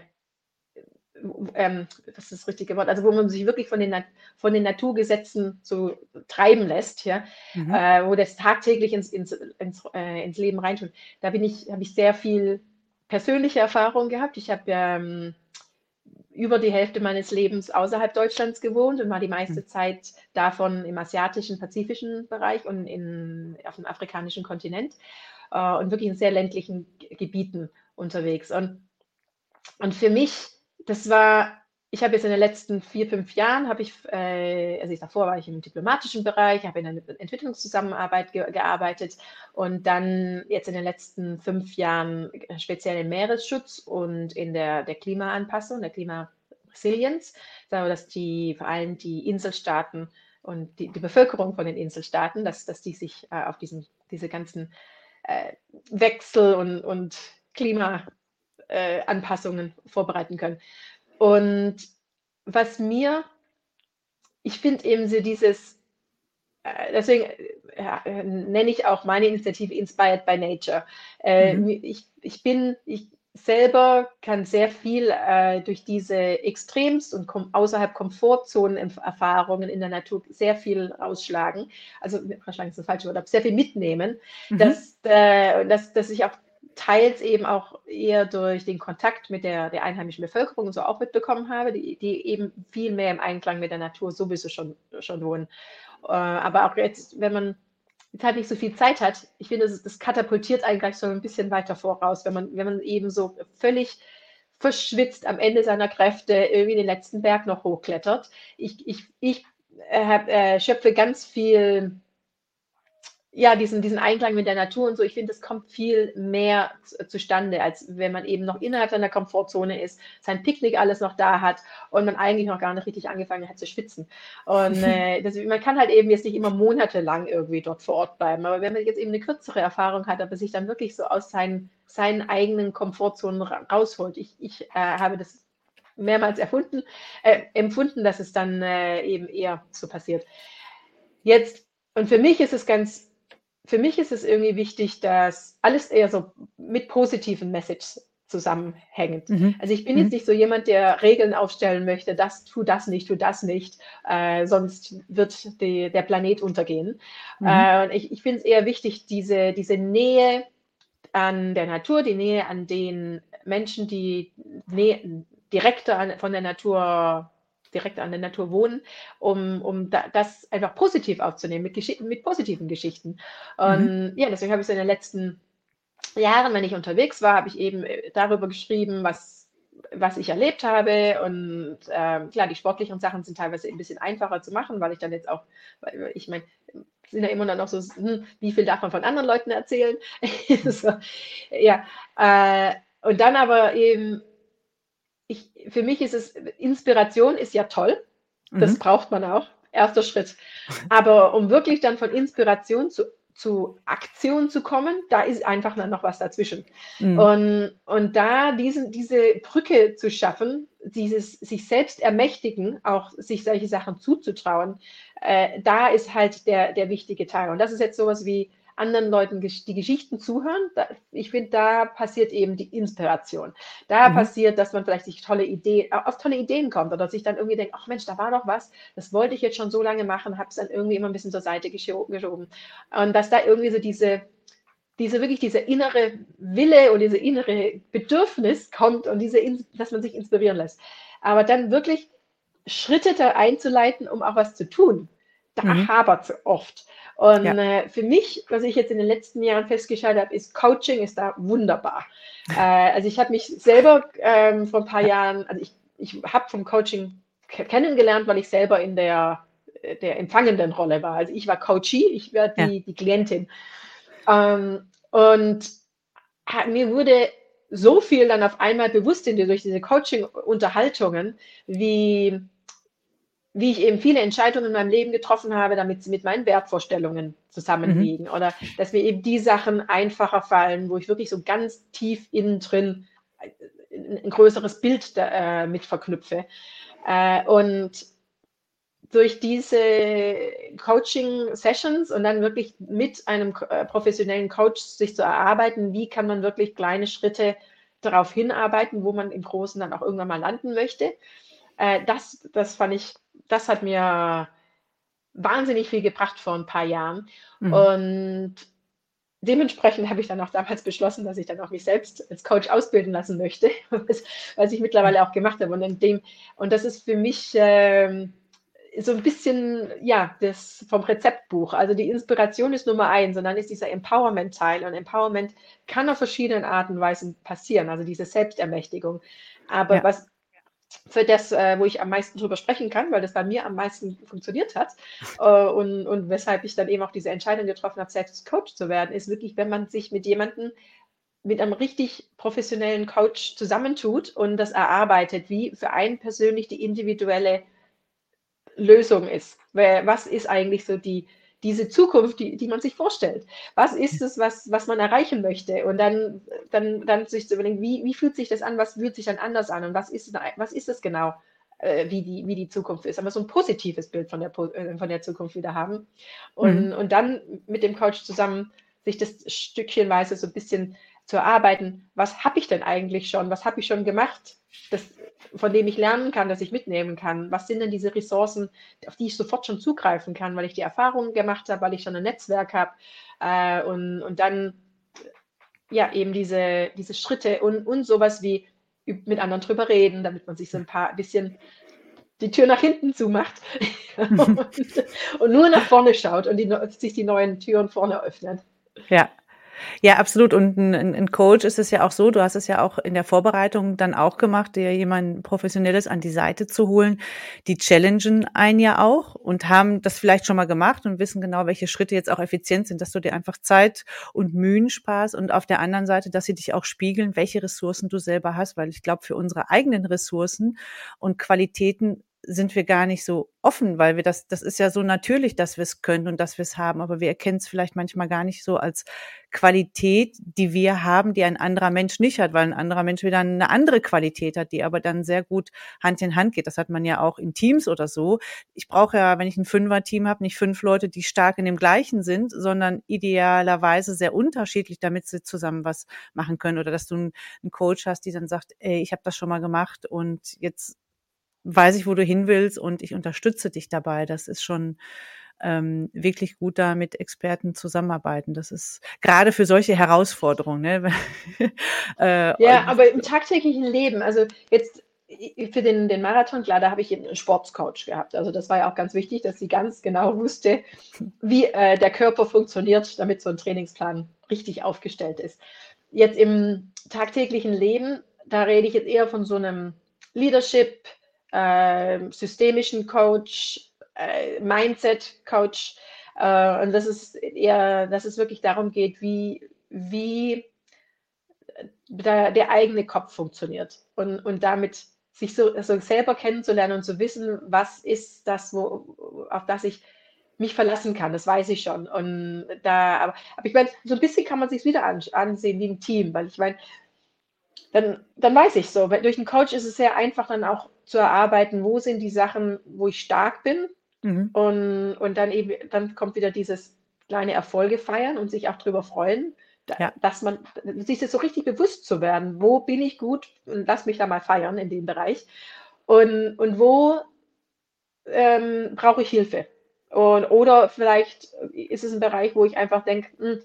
ähm, was ist das richtige Wort, also wo man sich wirklich von den, von den Naturgesetzen so treiben lässt, ja, mhm. äh, wo das tagtäglich ins, ins, ins, äh, ins Leben reinschaut. Da bin ich, habe ich sehr viel persönliche Erfahrung gehabt. Ich habe ähm, über die Hälfte meines Lebens außerhalb Deutschlands gewohnt und war die meiste mhm. Zeit davon im asiatischen, pazifischen Bereich und in, auf dem afrikanischen Kontinent äh, und wirklich in sehr ländlichen Gebieten unterwegs. Und und für mich, das war ich habe jetzt in den letzten vier, fünf Jahren, habe ich, äh, also ich, davor war ich im diplomatischen Bereich, habe in der Entwicklungszusammenarbeit ge gearbeitet und dann jetzt in den letzten fünf Jahren speziell im Meeresschutz und in der, der Klimaanpassung, der Klimaresilienz, also dass die vor allem die Inselstaaten und die, die Bevölkerung von den Inselstaaten, dass, dass die sich äh, auf diesen, diese ganzen äh, Wechsel und, und Klimaanpassungen äh, vorbereiten können. Und was mir, ich finde eben so dieses, äh, deswegen ja, nenne ich auch meine Initiative Inspired by Nature. Äh, mhm. ich, ich bin, ich selber kann sehr viel äh, durch diese Extremst und kom außerhalb Komfortzonen-Erfahrungen in der Natur sehr viel ausschlagen. Also, wahrscheinlich ist das falsche Wort, aber sehr viel mitnehmen, mhm. dass, äh, dass, dass ich auch teils eben auch eher durch den Kontakt mit der, der einheimischen Bevölkerung und so auch mitbekommen habe, die, die eben viel mehr im Einklang mit der Natur sowieso schon, schon wohnen. Äh, aber auch jetzt, wenn man jetzt halt nicht so viel Zeit hat, ich finde, das, das katapultiert eigentlich so ein bisschen weiter voraus, wenn man, wenn man eben so völlig verschwitzt am Ende seiner Kräfte irgendwie den letzten Berg noch hochklettert. Ich, ich, ich äh, äh, schöpfe ganz viel ja, diesen, diesen Einklang mit der Natur und so, ich finde, es kommt viel mehr zustande, als wenn man eben noch innerhalb seiner Komfortzone ist, sein Picknick alles noch da hat und man eigentlich noch gar nicht richtig angefangen hat zu schwitzen. Und äh, das, man kann halt eben jetzt nicht immer monatelang irgendwie dort vor Ort bleiben. Aber wenn man jetzt eben eine kürzere Erfahrung hat, aber sich dann wirklich so aus seinen, seinen eigenen Komfortzonen rausholt. Ich, ich äh, habe das mehrmals erfunden, äh, empfunden, dass es dann äh, eben eher so passiert. Jetzt, und für mich ist es ganz für mich ist es irgendwie wichtig, dass alles eher so mit positiven Messages zusammenhängt. Mhm. Also ich bin mhm. jetzt nicht so jemand, der Regeln aufstellen möchte, das tu das nicht, tu das nicht, äh, sonst wird die, der Planet untergehen. Mhm. Äh, ich ich finde es eher wichtig, diese, diese Nähe an der Natur, die Nähe an den Menschen, die Nähe, direkter von der Natur direkt an der Natur wohnen, um, um da, das einfach positiv aufzunehmen, mit, mit positiven Geschichten. Und mhm. ja, deswegen habe ich so in den letzten Jahren, wenn ich unterwegs war, habe ich eben äh, darüber geschrieben, was was ich erlebt habe. Und ähm, klar, die sportlichen Sachen sind teilweise ein bisschen einfacher zu machen, weil ich dann jetzt auch, ich meine, sind ja immer dann noch so, hm, wie viel darf man von anderen Leuten erzählen? so, ja, äh, und dann aber eben ich, für mich ist es, Inspiration ist ja toll. Das mhm. braucht man auch. Erster Schritt. Aber um wirklich dann von Inspiration zu, zu Aktion zu kommen, da ist einfach noch was dazwischen. Mhm. Und, und da diesen, diese Brücke zu schaffen, dieses sich selbst ermächtigen, auch sich solche Sachen zuzutrauen, äh, da ist halt der, der wichtige Teil. Und das ist jetzt sowas wie, anderen Leuten die Geschichten zuhören. Ich finde, da passiert eben die Inspiration. Da mhm. passiert, dass man vielleicht sich tolle Ideen, auf tolle Ideen kommt oder sich dann irgendwie denkt, ach Mensch, da war doch was, das wollte ich jetzt schon so lange machen, habe es dann irgendwie immer ein bisschen zur Seite geschoben. Und dass da irgendwie so diese, diese wirklich diese innere Wille und diese innere Bedürfnis kommt und diese, dass man sich inspirieren lässt. Aber dann wirklich Schritte da einzuleiten, um auch was zu tun, da mhm. hapert es oft. Und ja. äh, für mich, was ich jetzt in den letzten Jahren festgestellt habe, ist Coaching ist da wunderbar. Äh, also ich habe mich selber ähm, vor ein paar Jahren, also ich, ich habe vom Coaching kennengelernt, weil ich selber in der, der empfangenden Rolle war. Also ich war Coachie, ich war die, ja. die Klientin. Ähm, und mir wurde so viel dann auf einmal bewusst durch diese Coaching-Unterhaltungen, wie wie ich eben viele Entscheidungen in meinem Leben getroffen habe, damit sie mit meinen Wertvorstellungen zusammenliegen. Mhm. Oder dass mir eben die Sachen einfacher fallen, wo ich wirklich so ganz tief innen drin ein, größeres Bild da, äh, mit verknüpfe. Äh, und durch diese Coaching-Sessions und dann wirklich mit einem äh, professionellen Coach sich zu erarbeiten, wie kann man wirklich kleine Schritte darauf hinarbeiten, wo man im Großen dann auch irgendwann mal landen möchte. Äh, das, das fand ich das hat mir wahnsinnig viel gebracht vor ein paar Jahren. Mhm. Und dementsprechend habe ich dann auch damals beschlossen, dass ich dann auch mich selbst als Coach ausbilden lassen möchte, was, was ich mittlerweile auch gemacht habe. Und, in dem, und das ist für mich ähm, so ein bisschen, ja, das vom Rezeptbuch. Also die Inspiration ist Nummer eins und dann ist dieser Empowerment-Teil. Und Empowerment kann auf verschiedenen Arten und Weisen passieren. Also diese Selbstermächtigung. Aber ja. was für das, äh, wo ich am meisten drüber sprechen kann, weil das bei mir am meisten funktioniert hat äh, und, und weshalb ich dann eben auch diese Entscheidung getroffen habe, selbst Coach zu werden, ist wirklich, wenn man sich mit jemandem, mit einem richtig professionellen Coach zusammentut und das erarbeitet, wie für einen persönlich die individuelle Lösung ist. Was ist eigentlich so die, diese Zukunft, die, die man sich vorstellt. Was ist es, was, was man erreichen möchte? Und dann, dann, dann sich zu überlegen, wie, wie fühlt sich das an, was fühlt sich dann anders an und was ist, was ist es genau, äh, wie, die, wie die Zukunft ist. Aber so ein positives Bild von der, äh, von der Zukunft wieder haben. Und, mhm. und dann mit dem Coach zusammen sich das stückchenweise so ein bisschen zu erarbeiten, was habe ich denn eigentlich schon, was habe ich schon gemacht, das, von dem ich lernen kann, dass ich mitnehmen kann. Was sind denn diese Ressourcen, auf die ich sofort schon zugreifen kann, weil ich die Erfahrungen gemacht habe, weil ich schon ein Netzwerk habe äh, und, und dann ja eben diese, diese Schritte und, und sowas wie mit anderen drüber reden, damit man sich so ein paar bisschen die Tür nach hinten zumacht und, und, nur nach vorne schaut und die, sich die neuen Türen vorne öffnen. Ja, ja, absolut. Und ein, ein, Coach ist es ja auch so, du hast es ja auch in der Vorbereitung dann auch gemacht, dir jemand Professionelles an die Seite zu holen. Die challengen einen ja auch und haben das vielleicht schon mal gemacht und wissen genau, welche Schritte jetzt auch effizient sind, dass du dir einfach Zeit und Mühen sparst und auf der anderen Seite, dass sie dich auch spiegeln, welche Ressourcen du selber hast, weil ich glaube, für unsere eigenen Ressourcen und Qualitäten sind wir gar nicht so offen, weil wir das, das ist ja so natürlich, dass wir es können und dass wir es haben, aber wir erkennen es vielleicht manchmal gar nicht so als Qualität, die wir haben, die ein anderer Mensch nicht hat, weil ein anderer Mensch wieder eine andere Qualität hat, die aber dann sehr gut Hand in Hand geht. Das hat man ja auch in Teams oder so. Ich brauche ja, wenn ich ein Fünfer-Team habe, nicht fünf Leute, die stark in dem gleichen sind, sondern idealerweise sehr unterschiedlich, damit sie zusammen was machen können. Oder dass du einen Coach hast, die dann sagt, ey, ich habe das schon mal gemacht und jetzt weiß ich, wo du hin willst und ich unterstütze dich dabei. Das ist schon ähm, wirklich gut da mit Experten zusammenarbeiten. Das ist gerade für solche Herausforderungen. Ne? äh, ja, aber im tagtäglichen Leben, also jetzt für den, den Marathon, klar, da habe ich eben einen Sportscoach gehabt. Also das war ja auch ganz wichtig, dass sie ganz genau wusste, wie äh, der Körper funktioniert, damit so ein Trainingsplan richtig aufgestellt ist. Jetzt im tagtäglichen Leben, da rede ich jetzt eher von so einem Leadership, äh, systemischen Coach, äh, Mindset-Coach. Äh, und das ist eher, dass es wirklich darum geht, wie, wie der, der eigene Kopf funktioniert und, und damit sich so, so selber kennenzulernen und zu wissen, was ist das, wo, auf das ich mich verlassen kann, das weiß ich schon. Und da, aber, aber ich meine, so ein bisschen kann man sich wieder an, ansehen wie ein Team, weil ich meine, dann, dann weiß ich so. Durch einen Coach ist es sehr einfach, dann auch zu erarbeiten, wo sind die Sachen, wo ich stark bin. Mhm. Und, und dann eben, dann kommt wieder dieses kleine Erfolge feiern und sich auch darüber freuen, ja. dass man, sich das so richtig bewusst zu werden, wo bin ich gut und lass mich da mal feiern in dem Bereich. Und, und wo ähm, brauche ich Hilfe? Und, oder vielleicht ist es ein Bereich, wo ich einfach denke, hm,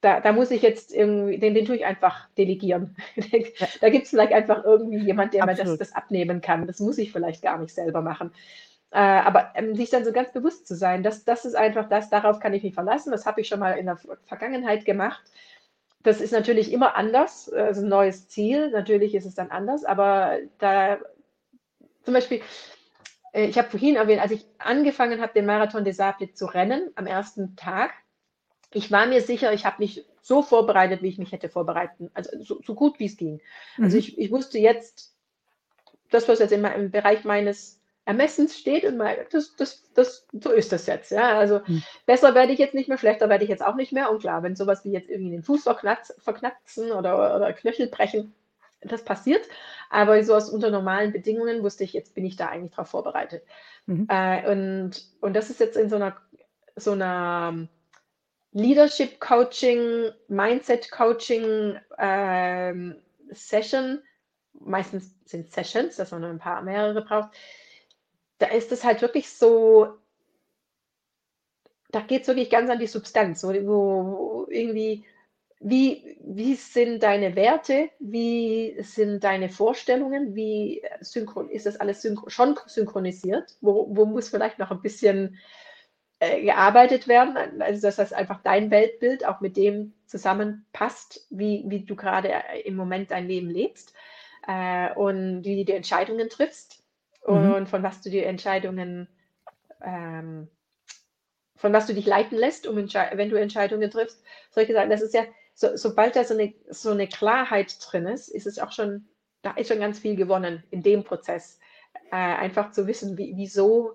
da, da muss ich jetzt irgendwie, den, den tue ich einfach delegieren. da gibt es vielleicht einfach irgendwie jemand, der Absolut. mir das, das abnehmen kann. Das muss ich vielleicht gar nicht selber machen. Äh, aber ähm, sich dann so ganz bewusst zu sein, dass das ist einfach das, darauf kann ich mich verlassen. Das habe ich schon mal in der Vergangenheit gemacht. Das ist natürlich immer anders, also ein neues Ziel. Natürlich ist es dann anders, aber da zum Beispiel, äh, ich habe vorhin erwähnt, als ich angefangen habe, den Marathon des Sables zu rennen, am ersten Tag, ich war mir sicher, ich habe mich so vorbereitet, wie ich mich hätte vorbereiten, also so, so gut wie es ging. Also mhm. Also ich, ich wusste jetzt, das, was jetzt in im Bereich meines Ermessens steht, und mal, das, das, das, so ist das jetzt. Ja? Also mhm. besser werde ich jetzt nicht mehr, schlechter werde ich jetzt auch nicht mehr. Und klar, wenn sowas wie jetzt irgendwie den Fuß verknatzen oder, oder Knöchel brechen, das passiert. Aber so aus unter normalen Bedingungen wusste ich, jetzt bin ich da eigentlich drauf vorbereitet. Mhm. Äh, und, und das ist jetzt in so einer, so einer Leadership Coaching, Mindset Coaching ähm, Session, meistens sind Sessions, dass man ein paar mehrere braucht, da ist es halt wirklich so, da geht es wirklich ganz an die Substanz, wo, wo irgendwie, wie, wie sind deine Werte, wie sind deine Vorstellungen, wie synchron, ist das alles synchron, schon synchronisiert, wo, wo muss vielleicht noch ein bisschen äh, gearbeitet werden, also dass das einfach dein Weltbild auch mit dem zusammenpasst, wie, wie du gerade äh, im Moment dein Leben lebst. äh, und wie du Entscheidungen triffst mhm. und von was du die Entscheidungen, ähm, von was du dich leiten lässt, um wenn du Entscheidungen triffst. Solche Sachen, das ist ja, so, sobald da so eine, so eine Klarheit drin ist, ist es auch schon, da ist schon ganz viel gewonnen in dem Prozess. Äh, einfach zu wissen, wie, wieso,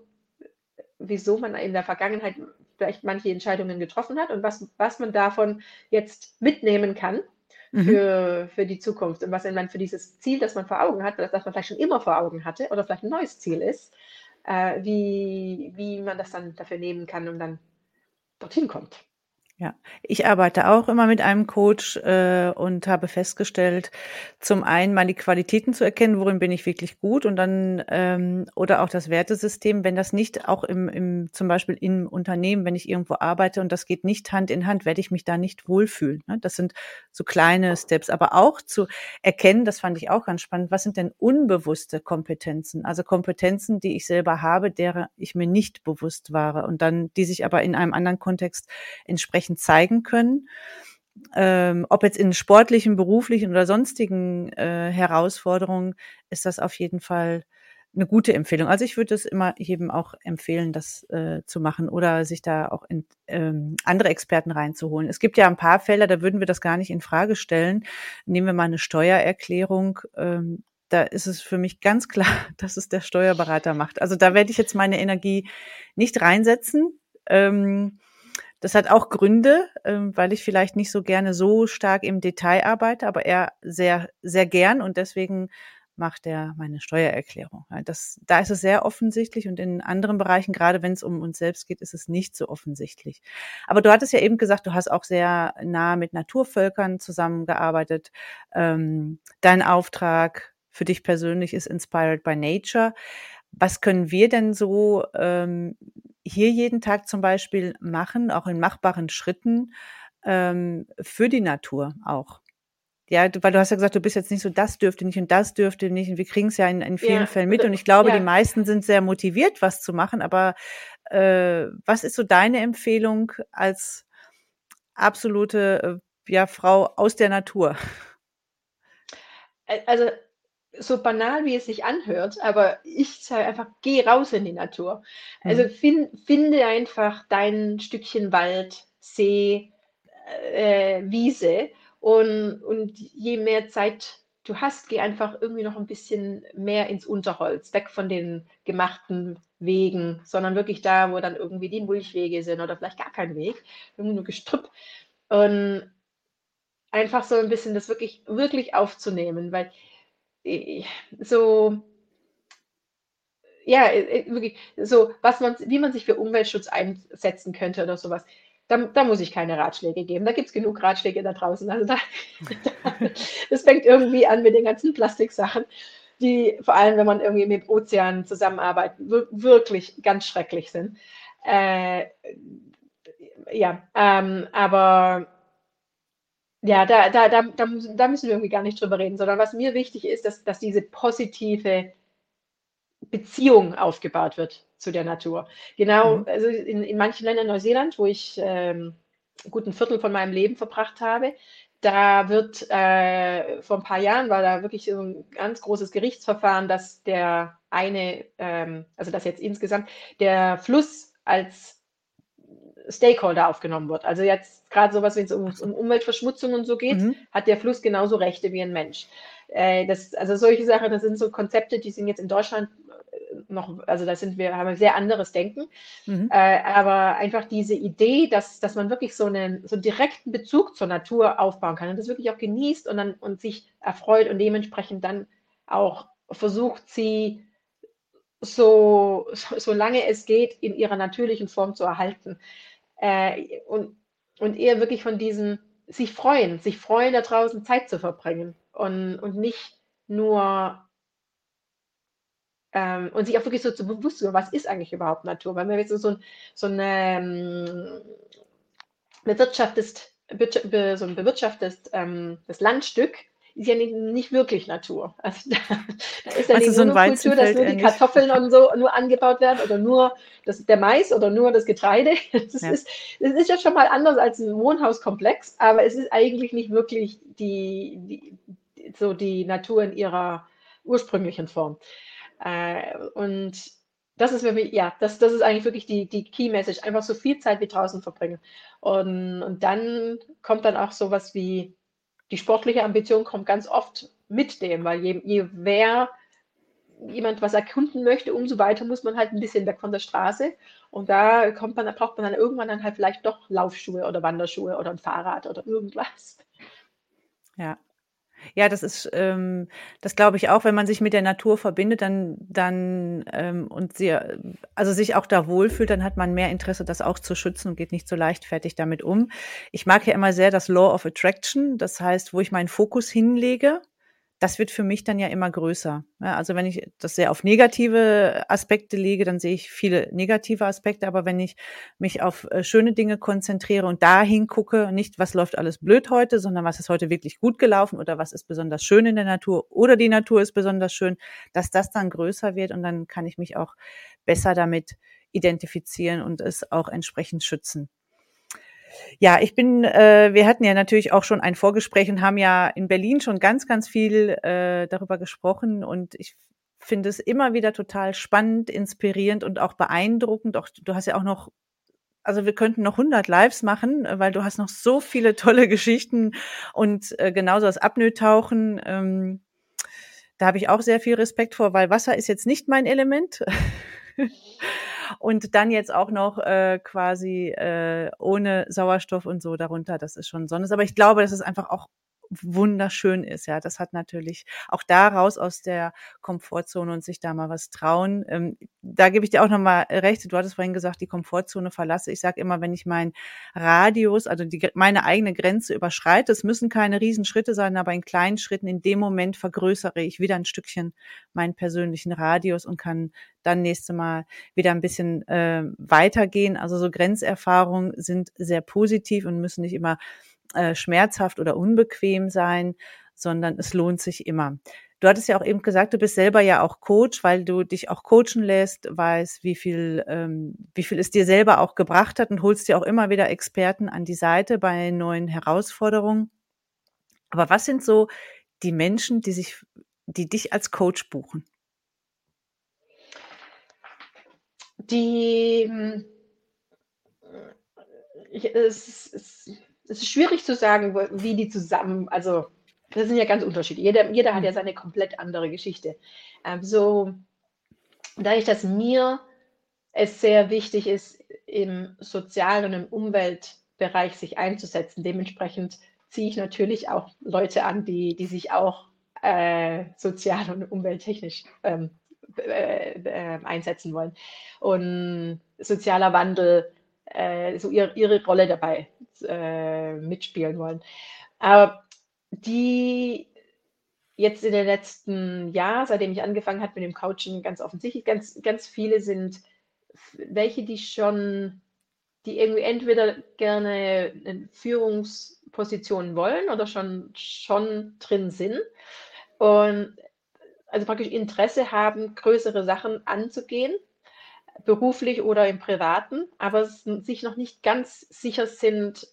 wieso man in der Vergangenheit vielleicht manche Entscheidungen getroffen hat und was, was man davon jetzt mitnehmen kann mhm. für, für die Zukunft und was dann für dieses Ziel, das man vor Augen hat, das man vielleicht schon immer vor Augen hatte oder vielleicht ein neues Ziel ist, äh, wie, wie man das dann dafür nehmen kann und dann dorthin kommt. Ja, ich arbeite auch immer mit einem Coach äh, und habe festgestellt, zum einen mal die Qualitäten zu erkennen, worin bin ich wirklich gut und dann ähm, oder auch das Wertesystem, wenn das nicht auch im, im zum Beispiel im Unternehmen, wenn ich irgendwo arbeite und das geht nicht Hand in Hand, werde ich mich da nicht wohlfühlen. Ne? Das sind so kleine Steps, aber auch zu erkennen, das fand ich auch ganz spannend, was sind denn unbewusste Kompetenzen, also Kompetenzen, die ich selber habe, derer ich mir nicht bewusst war und dann die sich aber in einem anderen Kontext entsprechend entsprechend zeigen können. Ähm, ob jetzt in sportlichen, beruflichen oder sonstigen äh, Herausforderungen, ist das auf jeden Fall eine gute Empfehlung. Also ich würde es immer jedem auch empfehlen, das äh, zu machen oder sich da auch in, ähm, andere Experten reinzuholen. Es gibt ja ein paar Fälle, da würden wir das gar nicht in Frage stellen. Nehmen wir mal eine Steuererklärung. Ähm, da ist es für mich ganz klar, dass es der Steuerberater macht. Also da werde ich jetzt meine Energie nicht reinsetzen. Ähm, das hat auch Gründe, ähm, weil ich vielleicht nicht so gerne so stark im Detail arbeite, aber er sehr, sehr gern und deswegen macht er meine Steuererklärung. Das, da ist es sehr offensichtlich und in anderen Bereichen, gerade wenn es um uns selbst geht, ist es nicht so offensichtlich. Aber du hattest ja eben gesagt, du hast auch sehr nah mit Naturvölkern zusammengearbeitet. Ähm, dein Auftrag für dich persönlich ist Inspired by Nature. Was können wir denn so ähm, hier jeden Tag zum Beispiel machen, auch in machbaren Schritten ähm, für die Natur auch. Ja, weil du hast ja gesagt, du bist jetzt nicht so, das dürfte nicht und das dürfte nicht. Und wir kriegen es ja in, in vielen ja, Fällen mit. Und ich glaube, ja. die meisten sind sehr motiviert, was zu machen. Aber äh, was ist so deine Empfehlung als absolute äh, ja, Frau aus der Natur? Also so banal wie es sich anhört, aber ich sage einfach, geh raus in die Natur. Also mhm. find, finde einfach dein Stückchen Wald, See, äh, Wiese und, und je mehr Zeit du hast, geh einfach irgendwie noch ein bisschen mehr ins Unterholz, weg von den gemachten Wegen, sondern wirklich da, wo dann irgendwie die Mulchwege sind oder vielleicht gar kein Weg, irgendwie nur Gestrüpp. Und einfach so ein bisschen das wirklich, wirklich aufzunehmen, weil so, ja, äh, äh, wirklich, so, was man, wie man sich für Umweltschutz einsetzen könnte oder sowas. Da, da muss ich keine Ratschläge geben. Da gibt es genug Ratschläge da draußen. Also da, das fängt irgendwie an mit den ganzen Plastiksachen, die vor allem, wenn man irgendwie mit Ozeanen zusammenarbeitet, wirklich ganz schrecklich sind. Äh, ja, ähm, aber ja, da, da, da, da, müssen wir irgendwie gar nicht drüber reden, sondern was mir wichtig ist, dass, dass diese positive Beziehung aufgebaut wird zu der Natur. Genau, mhm. also in, in manchen Ländern Neuseeland, wo ich ähm, gut ein Viertel von meinem Leben verbracht habe, da wird äh, vor ein paar Jahren war da wirklich so ein ganz großes Gerichtsverfahren, dass der eine, ähm, also dass jetzt insgesamt der Fluss als Stakeholder aufgenommen wird. Also jetzt gerade sowas, wenn es um, um, Umweltverschmutzung und so geht, mhm. hat der Fluss genauso Rechte wie ein Mensch. Äh, das, also solche Sachen, das sind so Konzepte, die sind jetzt in Deutschland äh, noch, also da sind wir, haben wir sehr anderes Denken. Mhm. Äh, aber einfach diese Idee, dass, dass man wirklich so einen, so einen direkten Bezug zur Natur aufbauen kann und das wirklich auch genießt und dann und sich erfreut und dementsprechend dann auch versucht, sie so, so lange es geht, in ihrer natürlichen Form zu erhalten äh, und, und eher wirklich von diesem sich freuen, sich freuen, da draußen Zeit zu verbringen und, und nicht nur ähm, und sich auch wirklich so zu bewusst werden, was ist eigentlich überhaupt Natur? Weil wir jetzt so, ein, so eine ähm, bewirtschaftest, so ein bewirtschaftetes ähm, das Landstück, ist ja nicht, nicht wirklich Natur. Also da, ist ja also nicht so nur Kultur, dass nur die Kartoffeln und so nur angebaut werden oder nur das, der Mais oder nur das Getreide. Das, ja. ist, das ist ja schon mal anders als ein Wohnhauskomplex, aber es ist eigentlich nicht wirklich die, die so die Natur in ihrer ursprünglichen Form. Äh, und das ist für mich, ja, das, das ist eigentlich wirklich die, die Key Message. Einfach so viel Zeit wie draußen verbringen. Und, und dann kommt dann auch sowas wie die sportliche Ambition kommt ganz oft mit dem, weil je, je mehr jemand was erkunden möchte, umso weiter muss man halt ein bisschen weg von der Straße. Und da kommt man, braucht man dann irgendwann dann halt vielleicht doch Laufschuhe oder Wanderschuhe oder ein Fahrrad oder irgendwas. Ja, ja, das ist, ähm, das glaube ich auch, wenn man sich mit der Natur verbindet, dann, dann ähm, und sie, also sich auch da wohlfühlt, dann hat man mehr Interesse, das auch zu schützen und geht nicht so leichtfertig damit um. Ich mag ja immer sehr das Law of Attraction, das heißt, wo ich meinen Fokus hinlege, das wird für mich dann ja immer größer. Ja, also wenn ich das sehr auf negative Aspekte lege, dann sehe ich viele negative Aspekte. Aber wenn ich mich auf äh, schöne Dinge konzentriere und dahin gucke, nicht was läuft alles blöd heute, sondern was ist heute wirklich gut gelaufen oder was ist besonders schön in der Natur oder die Natur ist besonders schön, dass das dann größer wird und dann kann ich mich auch besser damit identifizieren und es auch entsprechend schützen. Ja, ich bin, äh, wir hatten ja natürlich auch schon ein Vorgespräch und haben ja in Berlin schon ganz, ganz viel äh, darüber gesprochen und ich finde es immer wieder total spannend, inspirierend und auch beeindruckend. Auch du hast ja auch noch also wir könnten noch 100 Lives machen, weil du hast noch so viele tolle Geschichten und äh, genauso das Apnoe-Tauchen. Ähm, da habe ich auch sehr viel Respekt vor, weil Wasser ist jetzt nicht mein Element. und dann jetzt auch noch äh, quasi äh, ohne Sauerstoff und so darunter, das ist schon Sonne. Aber ich glaube, das ist einfach auch wunderschön ist. Ja, das hat natürlich auch da raus aus der Komfortzone und sich da mal was trauen. Ähm, da gebe ich dir auch nochmal recht. Du hattest vorhin gesagt, die Komfortzone verlasse. Ich sage immer, wenn ich meinen Radius, also die, meine eigene Grenze überschreite, es müssen keine Riesenschritte sein, aber in kleinen Schritten in dem Moment vergrößere ich wieder ein Stückchen meinen persönlichen Radius und kann dann nächste Mal wieder ein bisschen äh, weitergehen. Also so Grenzerfahrungen sind sehr positiv und müssen nicht immer äh, schmerzhaft oder unbequem sein, sondern es lohnt sich immer. Du hattest ja auch eben gesagt, du bist selber ja auch Coach, weil du dich auch coachen lässt, weißt, wie viel, ähm, wie viel es dir selber auch gebracht hat und holst dir auch immer wieder Experten an die Seite bei neuen Herausforderungen. Aber was sind so die Menschen, die sich, die dich als Coach buchen? Die, ich, es, es, es ist schwierig zu sagen, wie die zusammen, also das sind ja ganz unterschiedlich. Jeder, jeder hat ja mhm. seine komplett andere Geschichte. Ähm, so, dadurch, dass mir es sehr wichtig ist, im sozialen und im Umweltbereich sich einzusetzen, dementsprechend ziehe ich natürlich auch Leute an, die, die sich auch äh, sozial und umwelttechnisch ähm, äh, äh, einsetzen wollen. Und sozialer Wandel äh, so ihre, ihre Rolle dabei äh, mitspielen wollen. Aber die jetzt in den letzten Jahr, seitdem ich angefangen habe mit dem Coaching, ganz offensichtlich, ganz, ganz viele sind welche, die schon, die irgendwie entweder gerne eine Führungsposition wollen oder schon, schon drin sind und also praktisch Interesse haben, größere Sachen anzugehen beruflich oder im Privaten, aber sich noch nicht ganz sicher sind,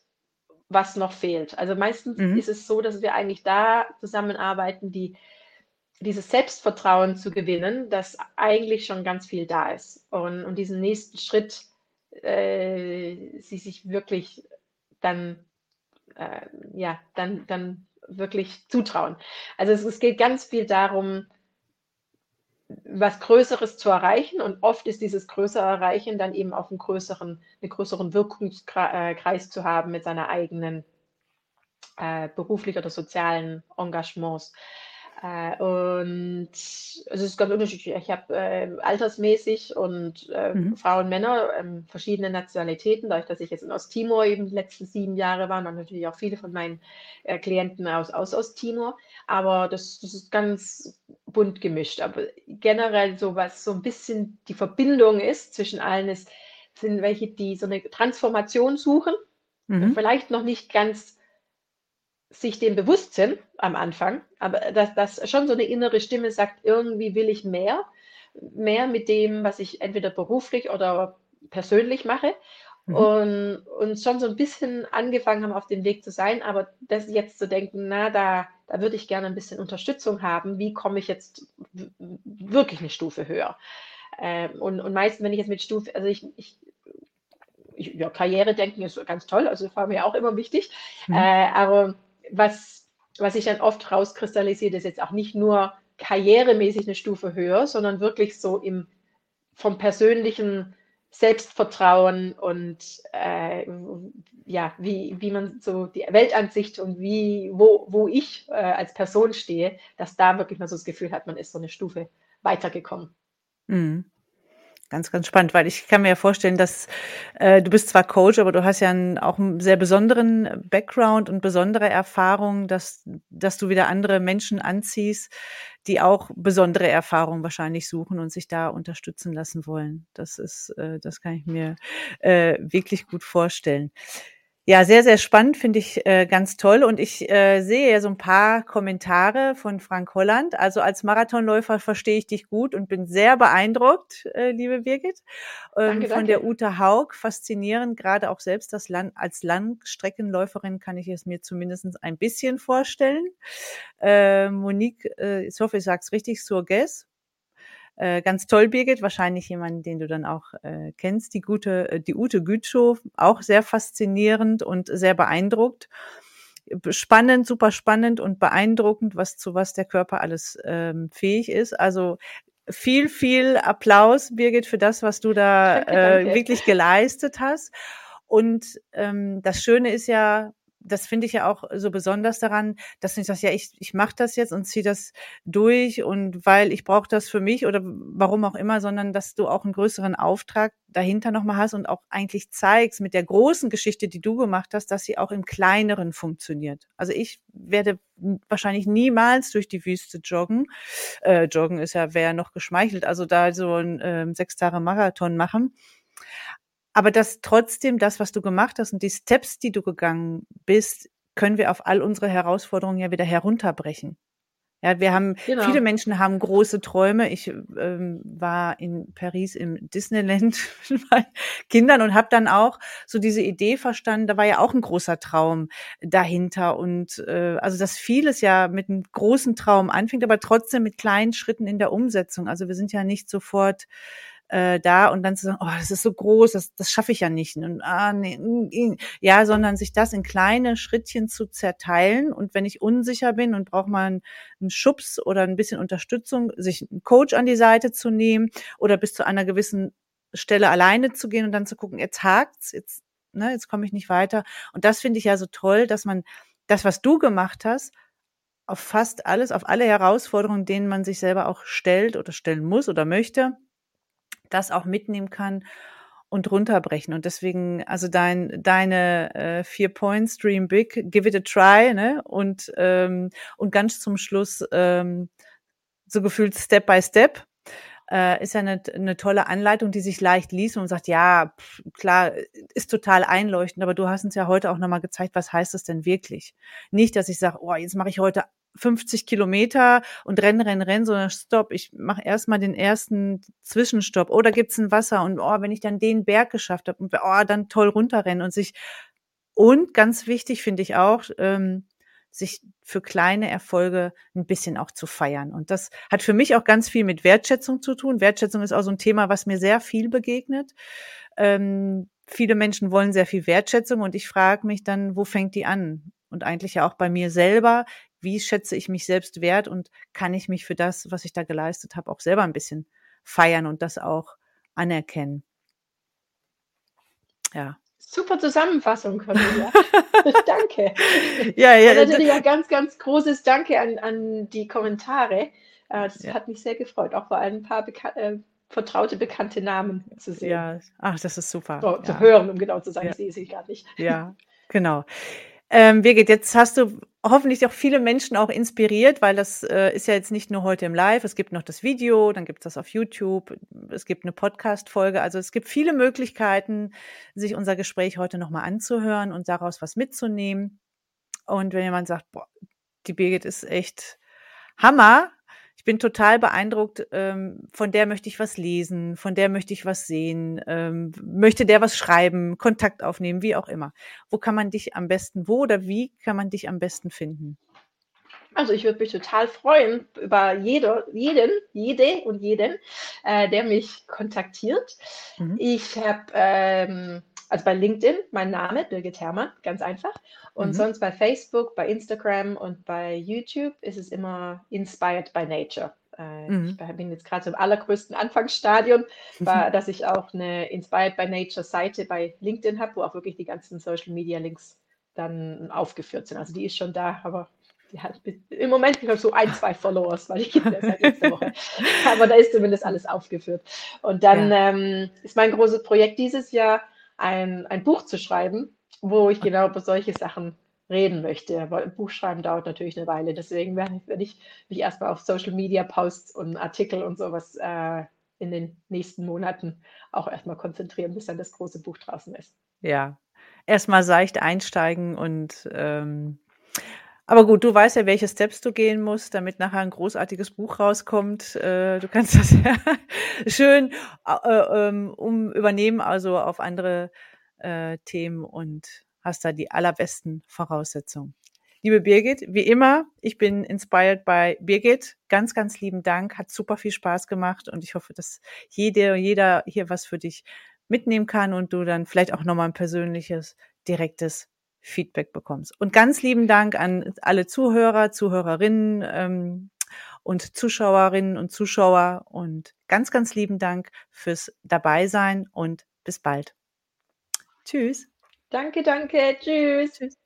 was noch fehlt. Also meistens mhm. ist es so, dass wir eigentlich da zusammenarbeiten, die dieses Selbstvertrauen zu gewinnen, dass eigentlich schon ganz viel da ist. Und, und diesen nächsten Schritt, äh, sie sich wirklich dann, äh, ja, dann, dann wirklich zutrauen. Also es, es geht ganz viel darum, was Größeres zu erreichen. Und oft ist dieses größere Erreichen dann eben auch einen größeren, einen größeren Wirkungskreis zu haben mit seiner eigenen äh, beruflichen oder sozialen Engagements. Äh, und es ist ganz unterschiedlich. Ich habe äh, altersmäßig und äh, mhm. Frauen, Männer, ähm, verschiedene Nationalitäten. Dadurch, dass ich jetzt in Osttimor eben die letzten sieben Jahre war, waren natürlich auch viele von meinen äh, Klienten aus, aus Osttimor. Aber das, das ist ganz bunt gemischt. Aber generell so was so ein bisschen die Verbindung ist zwischen allen ist, sind welche, die so eine Transformation suchen, mhm. vielleicht noch nicht ganz sich dem bewusst sind am Anfang, aber dass, dass schon so eine innere Stimme sagt, irgendwie will ich mehr, mehr mit dem, was ich entweder beruflich oder persönlich mache. Mhm. Und, und schon so ein bisschen angefangen haben, auf dem Weg zu sein, aber das jetzt zu denken, na, da, da würde ich gerne ein bisschen Unterstützung haben. Wie komme ich jetzt wirklich eine Stufe höher? Ähm, und, und meistens, wenn ich jetzt mit Stufe, also ich, ich, ja, Karriere denken ist ganz toll, also das war mir auch immer wichtig. Mhm. Äh, aber was, was sich dann oft rauskristallisiert, ist jetzt auch nicht nur karrieremäßig eine Stufe höher, sondern wirklich so im vom persönlichen Selbstvertrauen und äh, ja, wie, wie man so die Weltansicht und wie, wo, wo ich äh, als Person stehe, dass da wirklich mal so das Gefühl hat, man ist so eine Stufe weitergekommen. Mhm. Ganz, ganz spannend, weil ich kann mir ja vorstellen, dass äh, du bist zwar Coach, aber du hast ja einen, auch einen sehr besonderen Background und besondere Erfahrungen, dass, dass du wieder andere Menschen anziehst, die auch besondere Erfahrungen wahrscheinlich suchen und sich da unterstützen lassen wollen. Das ist, äh, das kann ich mir äh, wirklich gut vorstellen. Ja, sehr, sehr spannend, finde ich äh, ganz toll. Und ich äh, sehe ja so ein paar Kommentare von Frank Holland. Also als Marathonläufer verstehe ich dich gut und bin sehr beeindruckt, äh, liebe Birgit. Ähm, danke, von der Ute Haug, faszinierend, gerade auch selbst das Land, als Langstreckenläuferin kann ich es mir zumindest ein bisschen vorstellen. Äh, Monique, äh, ich hoffe, ich sage es richtig, Surges, äh, ganz toll, Birgit, wahrscheinlich jemand, den du dann auch äh, kennst, die gute, äh, die Ute Gütschow, auch sehr faszinierend und sehr beeindruckt. Spannend, super spannend und beeindruckend, was zu was der Körper alles ähm, fähig ist. Also viel, viel Applaus, Birgit, für das, was du da äh, wirklich geleistet hast. Und ähm, das Schöne ist ja, das finde ich ja auch so besonders daran, dass du nicht sagst, ja, ich, ich mache das jetzt und ziehe das durch und weil ich brauche das für mich oder warum auch immer, sondern dass du auch einen größeren Auftrag dahinter nochmal hast und auch eigentlich zeigst mit der großen Geschichte, die du gemacht hast, dass sie auch im Kleineren funktioniert. Also ich werde wahrscheinlich niemals durch die Wüste joggen. Äh, joggen ist ja, wäre noch geschmeichelt, also da so ein äh, sechs Tage Marathon machen aber dass trotzdem das, was du gemacht hast und die Steps, die du gegangen bist, können wir auf all unsere Herausforderungen ja wieder herunterbrechen. Ja, wir haben, genau. viele Menschen haben große Träume. Ich ähm, war in Paris im Disneyland mit meinen Kindern und habe dann auch so diese Idee verstanden, da war ja auch ein großer Traum dahinter. Und äh, also dass vieles ja mit einem großen Traum anfängt, aber trotzdem mit kleinen Schritten in der Umsetzung. Also wir sind ja nicht sofort äh, da und dann zu sagen, oh, das ist so groß, das, das schaffe ich ja nicht. Und, ah, nee, ja, sondern sich das in kleine Schrittchen zu zerteilen. Und wenn ich unsicher bin und brauche mal einen, einen Schubs oder ein bisschen Unterstützung, sich einen Coach an die Seite zu nehmen oder bis zu einer gewissen Stelle alleine zu gehen und dann zu gucken, jetzt hakt's, jetzt, ne, jetzt komme ich nicht weiter. Und das finde ich ja so toll, dass man das, was du gemacht hast, auf fast alles, auf alle Herausforderungen, denen man sich selber auch stellt oder stellen muss oder möchte, das auch mitnehmen kann und runterbrechen. Und deswegen, also dein, deine äh, vier Points, Dream Big, give it a try, ne? Und, ähm, und ganz zum Schluss ähm, so gefühlt Step by Step. Äh, ist ja eine, eine tolle Anleitung, die sich leicht liest und sagt, ja, pff, klar, ist total einleuchtend, aber du hast uns ja heute auch nochmal gezeigt, was heißt das denn wirklich? Nicht, dass ich sage, oh, jetzt mache ich heute 50 Kilometer und rennen, rennen, rennen, sondern stopp, ich mache erstmal den ersten Zwischenstopp. Oh, da gibt's ein Wasser und oh, wenn ich dann den Berg geschafft habe und oh, dann toll runterrennen und sich und ganz wichtig finde ich auch, ähm, sich für kleine Erfolge ein bisschen auch zu feiern. Und das hat für mich auch ganz viel mit Wertschätzung zu tun. Wertschätzung ist auch so ein Thema, was mir sehr viel begegnet. Ähm, viele Menschen wollen sehr viel Wertschätzung und ich frage mich dann, wo fängt die an? Und eigentlich ja auch bei mir selber wie schätze ich mich selbst wert und kann ich mich für das, was ich da geleistet habe, auch selber ein bisschen feiern und das auch anerkennen. Ja. Super Zusammenfassung, Cornelia. Danke. Ja, ja. Und natürlich ein ganz, ganz großes Danke an, an die Kommentare. Äh, das ja. hat mich sehr gefreut, auch vor allem ein paar Bekan äh, vertraute, bekannte Namen zu sehen. Ja, ach, das ist super. So, zu hören, um genau zu sagen, ja. ich sehe sie gar nicht. Ja, genau. Ähm, Birgit, jetzt hast du hoffentlich auch viele Menschen auch inspiriert, weil das äh, ist ja jetzt nicht nur heute im Live, es gibt noch das Video, dann gibt es das auf YouTube, es gibt eine Podcast-Folge. Also es gibt viele Möglichkeiten, sich unser Gespräch heute nochmal anzuhören und daraus was mitzunehmen. Und wenn jemand sagt, boah, die Birgit ist echt Hammer, ich bin total beeindruckt, ähm, von der möchte ich was lesen, von der möchte ich was sehen, ähm, möchte der was schreiben, Kontakt aufnehmen, wie auch immer. Wo kann man dich am besten, wo oder wie kann man dich am besten finden? Also ich würde mich total freuen über jeder, jeden, jede und jeden, äh, der mich kontaktiert. Mhm. Ich habe ähm, also bei LinkedIn mein Name, Birgit Herrmann, ganz einfach. Und mhm. sonst bei Facebook, bei Instagram und bei YouTube ist es immer Inspired by Nature. Äh, mhm. Ich bin jetzt gerade so im allergrößten Anfangsstadion, war, dass ich auch eine Inspired by Nature Seite bei LinkedIn habe, wo auch wirklich die ganzen Social Media Links dann aufgeführt sind. Also die ist schon da, aber die hat im Moment ich so ein, zwei Followers, weil ich gebe das seit letzter Woche. Aber da ist zumindest alles aufgeführt. Und dann ja. ähm, ist mein großes Projekt dieses Jahr, ein, ein Buch zu schreiben, wo ich genau über solche Sachen reden möchte. Weil Buch schreiben dauert natürlich eine Weile. Deswegen werde ich mich erstmal auf Social Media Posts und Artikel und sowas äh, in den nächsten Monaten auch erstmal konzentrieren, bis dann das große Buch draußen ist. Ja, erstmal seicht einsteigen und ähm, aber gut, du weißt ja, welche Steps du gehen musst, damit nachher ein großartiges Buch rauskommt. Äh, du kannst das ja schön äh, ähm, um übernehmen, also auf andere äh, Themen und hast da die allerbesten Voraussetzungen. Liebe Birgit, wie immer, ich bin inspired by Birgit. Ganz, ganz lieben Dank. Hat super viel Spaß gemacht und ich hoffe, dass jede, jeder hier was für dich mitnehmen kann und du dann vielleicht auch nochmal ein persönliches, direktes Feedback bekommst. Und ganz lieben Dank an alle Zuhörer, Zuhörerinnen ähm, und Zuschauerinnen und Zuschauer und ganz, ganz lieben Dank fürs Dabeisein und bis bald. Tschüss. Danke, danke. Tschüss. Tschüss.